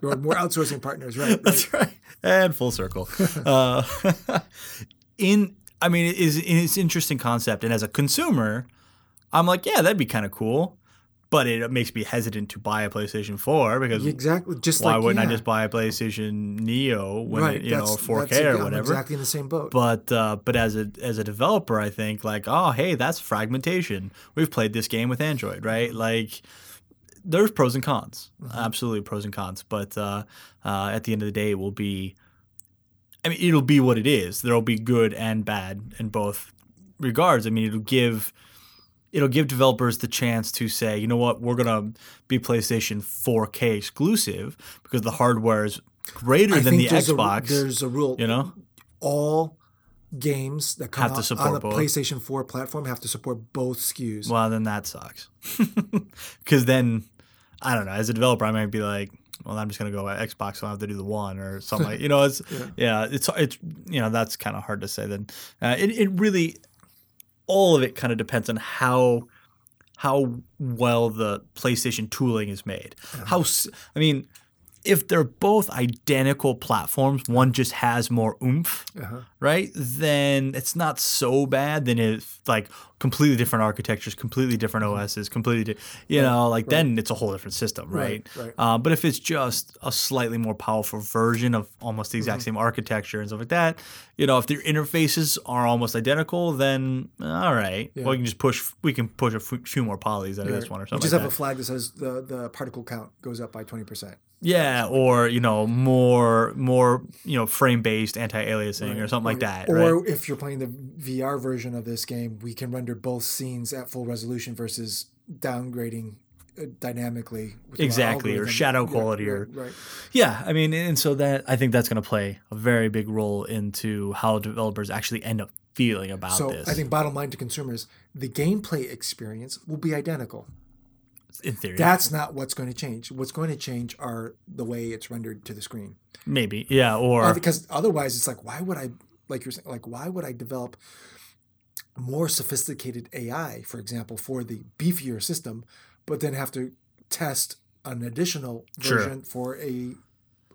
Or more outsourcing partners, right? right. That's right. And full circle. <laughs> uh, <laughs> in, I mean, it is it's an interesting concept, and as a consumer, I'm like, yeah, that'd be kind of cool, but it makes me hesitant to buy a PlayStation 4 because Exactly. Just why like wouldn't yeah. I just buy a PlayStation Neo when right? it, you know 4K that's, or I'm whatever? Exactly in the same boat. But uh, but as a as a developer, I think like, oh, hey, that's fragmentation. We've played this game with Android, right? Like, there's pros and cons, absolutely pros and cons. But uh, uh, at the end of the day, it will be. I mean, it'll be what it is. There'll be good and bad in both regards. I mean, it'll give. It'll give developers the chance to say, you know what, we're gonna be PlayStation 4K exclusive because the hardware is greater I than think the there's Xbox. A, there's a rule. you know, all games that come to out on the both. PlayStation 4 platform have to support both SKUs. Well, then that sucks. <laughs> Because then, I don't know. As a developer, I might be like, well, I'm just gonna go at Xbox, so I have to do the one or something. like You know, it's <laughs> yeah, it's it's you know that's kind of hard to say. Then uh, it it really all of it kind of depends on how how well the PlayStation tooling is made. How I mean. If they're both identical platforms, one just has more oomph, Uh-huh. right? Then it's not so bad. Then if like completely different architectures, completely different OSs, completely, di- you know, like then it's a whole different system, right? Right, right. Uh, but if it's just a slightly more powerful version of almost the Mm-hmm. exact same architecture and stuff like that, you know, if their interfaces are almost identical, then all right, well, we can just push. We can push a few more polys out of this one or something. You just like have that. a flag that says the, the particle count goes up by 20%. Yeah, or you know, more more you know, frame based anti aliasing or something like that. Or right? if you're playing the VR version of this game, we can render both scenes at full resolution versus downgrading uh, dynamically. Exactly, or shadow Yeah, quality right, or- right. Yeah, I mean, and so that I think that's going to play a very big role into how developers actually end up feeling about So this. I think bottom line to consumers, the gameplay experience will be identical. In theory, That's not what's going to change. What's going to change are the way it's rendered to the screen. maybe, yeah, or Uh, because otherwise, it's like, why would I, like you're saying, like, why would I develop more sophisticated AI, for example, for the beefier system, but then have to test an additional Sure. version for a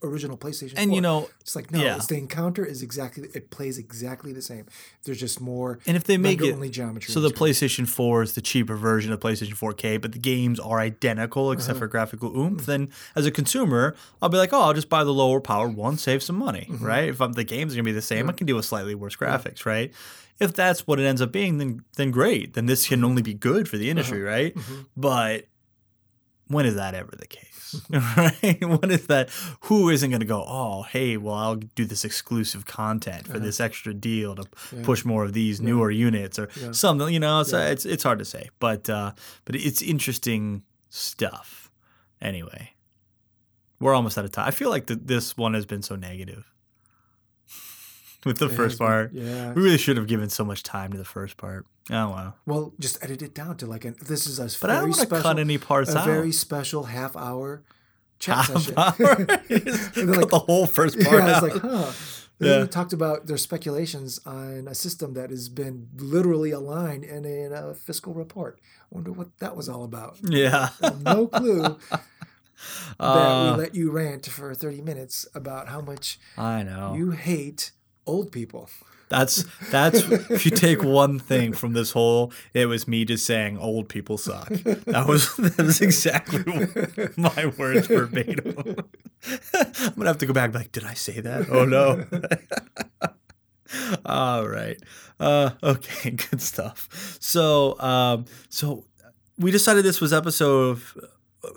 original PlayStation? and 4? you know, it's like no, yeah. it's the encounter is exactly it plays exactly the same. There's just more and if they make it only geometry. so the. PlayStation 4 is the cheaper version of PlayStation 4K, but the games are identical Uh-huh. except for graphical oomph, then as a consumer, I'll be like, oh, I'll just buy the lower powered one, save some money, Mm-hmm. right? If I'm, the games are gonna be the same, I can deal with slightly worse graphics, right? If that's what it ends up being, then then great. Then this Mm-hmm. can only be good for the industry, right? But when is that ever the case? <laughs> right? When is that? Who isn't going to go? Oh, hey, well, I'll do this exclusive content for this extra deal to push more of these newer units or something. You know, it's it's it's hard to say, but uh, but it's interesting stuff. Anyway, we're almost out of time. I feel like the, this one has been so negative <laughs> with the It first been- part. yeah. We really should have given so much time to the first part. Oh wow! Well, just edit it down to like an. This is a But I don't very want to special, cut any parts a out. very special half hour chat half session. hour. <laughs> <laughs> Cut like- the whole first part yeah, out. it's like, huh. Yeah. even talked about their speculations on a system that has been literally aligned in a, in a fiscal report. I wonder what that was all about. yeah. No clue that Uh, we let you rant for 30 minutes about how much I know. you hate old people. That's that's if you take one thing from this whole, it was me just saying old people suck. That was <laughs> that was exactly my words verbatim. I'm gonna have to go back like, did I say that? Oh no. <laughs> All right. Uh, okay, <laughs> good stuff. So um, so we decided this was episode.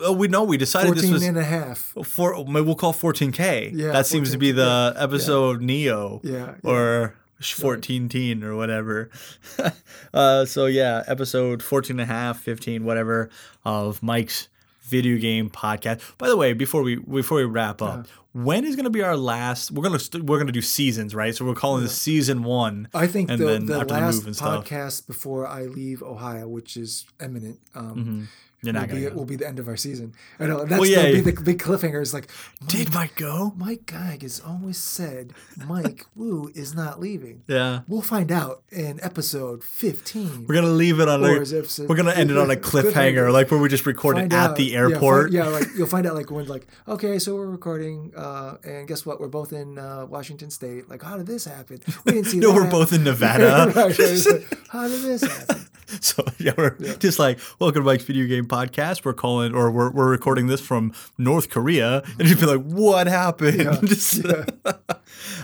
Oh, we know we decided this 14 was and a half. four. Maybe we'll call 14k. Yeah, that seems to be 14K, the episode Neo Yeah. yeah. or 14 teen or whatever. <laughs> uh, so yeah, episode 14 and a half, 15, whatever of Mike's video game podcast. By the way, before we before we wrap up, Uh-huh. when is going to be our last? We're gonna st- we're gonna do seasons, right? So we're calling this season one. I think and the, then the after the last move and stuff. podcast before I leave Ohio, which is imminent, um, Mhm. You're will, be. Go. will be the end of our season. I know that's Well, yeah, gonna be the big cliffhanger. Is like Did Mike go? Mike Geig has always said Mike <laughs> Wu is not leaving. Yeah. We'll find out in episode fifteen. We're gonna leave it on Or a. We're gonna end it on a <laughs> cliffhanger, like where we just recorded Find at out- the yeah, airport. Yeah, like you'll find out like when like okay, so we're recording, uh, and guess what? We're both in uh, Washington State. Like, how did this happen? We didn't see. <laughs> No, we're both in Nevada. Right, right, right. how did this happen? <laughs> So <laughs> yeah, we're just like, welcome to Mike's Video Game Podcast. We're calling, or we're, we're recording this from North Korea, and you'd be like, what happened? Yeah, <laughs> Just-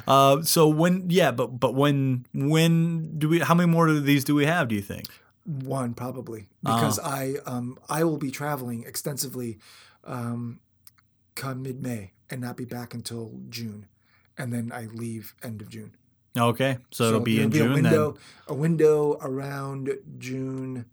uh, so when, yeah, but but when when do we? How many more of these do we have? Do you think? One probably because Oh. I um I will be traveling extensively, um, come mid May and not be back until June, and then I leave end of June. Okay, so, it'll be in there'll June a window, then. a window around June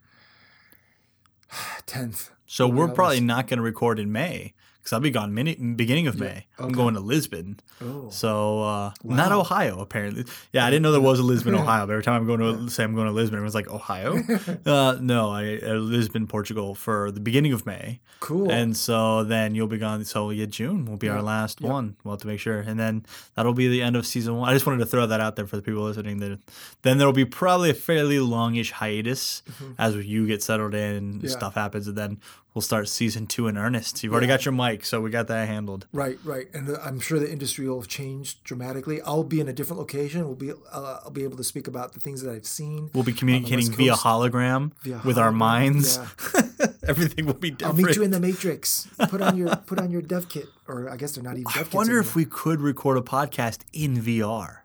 <sighs> tenth. So we're probably not going to record in May because I'll be gone mini- beginning of May. I'm going to Lisbon. Oh, So uh, not Ohio apparently. Yeah, I didn't know there was a Lisbon, Ohio. But every time I'm going to say I'm going to Lisbon, everyone's like Ohio. <laughs> uh, no, I uh, Lisbon, Portugal for the beginning of May, cool. and so then you'll be gone. So yeah, June will be our last Yeah. one. We'll have to make sure, and then that'll be the end of season one. I just wanted to throw that out there for the people listening. That then there will be probably a fairly longish hiatus as you get settled in, and Mm-hmm. Yeah. stuff happens, and then we'll start season two in earnest. You've already got your mic, so we got that handled. Right, right, and I'm sure the industry will have changed dramatically. I'll be in a different location. We'll be, uh, I'll be able to speak about the things that I've seen. We'll be communicating via hologram Via with our hologram, minds. <laughs> Everything will be different. I'll meet you in the Matrix. Put on your put on your dev kit, or I guess they're not even. Dev I kits wonder if we could record a podcast in VR,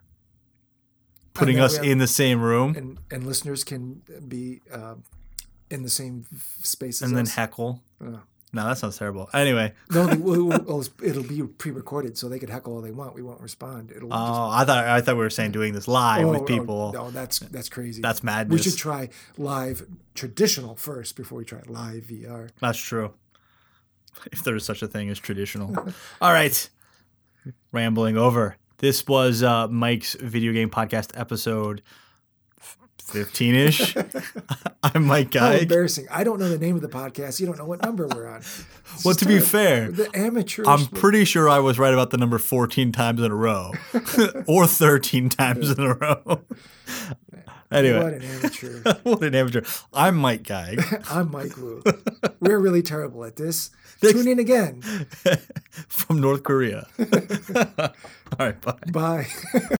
putting us in the same room and, and and listeners can be uh, in the same space as then us. heckle. No, that sounds terrible. Anyway, <laughs> no, they- <laughs> we'll- we'll- it'll be pre-recorded, so they could heckle all they want. We won't respond. It'll just oh, I thought I thought we were saying doing this live Oh, with oh, people. no, that's that's crazy. That's madness. we should try live traditional first before we try live VR. That's true. <laughs> If there is such a thing as traditional. All right. Rambling over. This was uh, Mike's video game podcast episode 15 ish. <laughs> I'm Mike How Guy. embarrassing! I don't know the name of the podcast. You don't know what number we're on. <laughs> Well, to be fair, the amateur. I'm pretty sure I was right about the number 14 times in a row <laughs> or 13 times in a row. Anyway. What an amateur! what an amateur. I'm Mike Geig I'm Mike Wu. We're really terrible at this. Tune in again. from North Korea. All right, bye. Bye.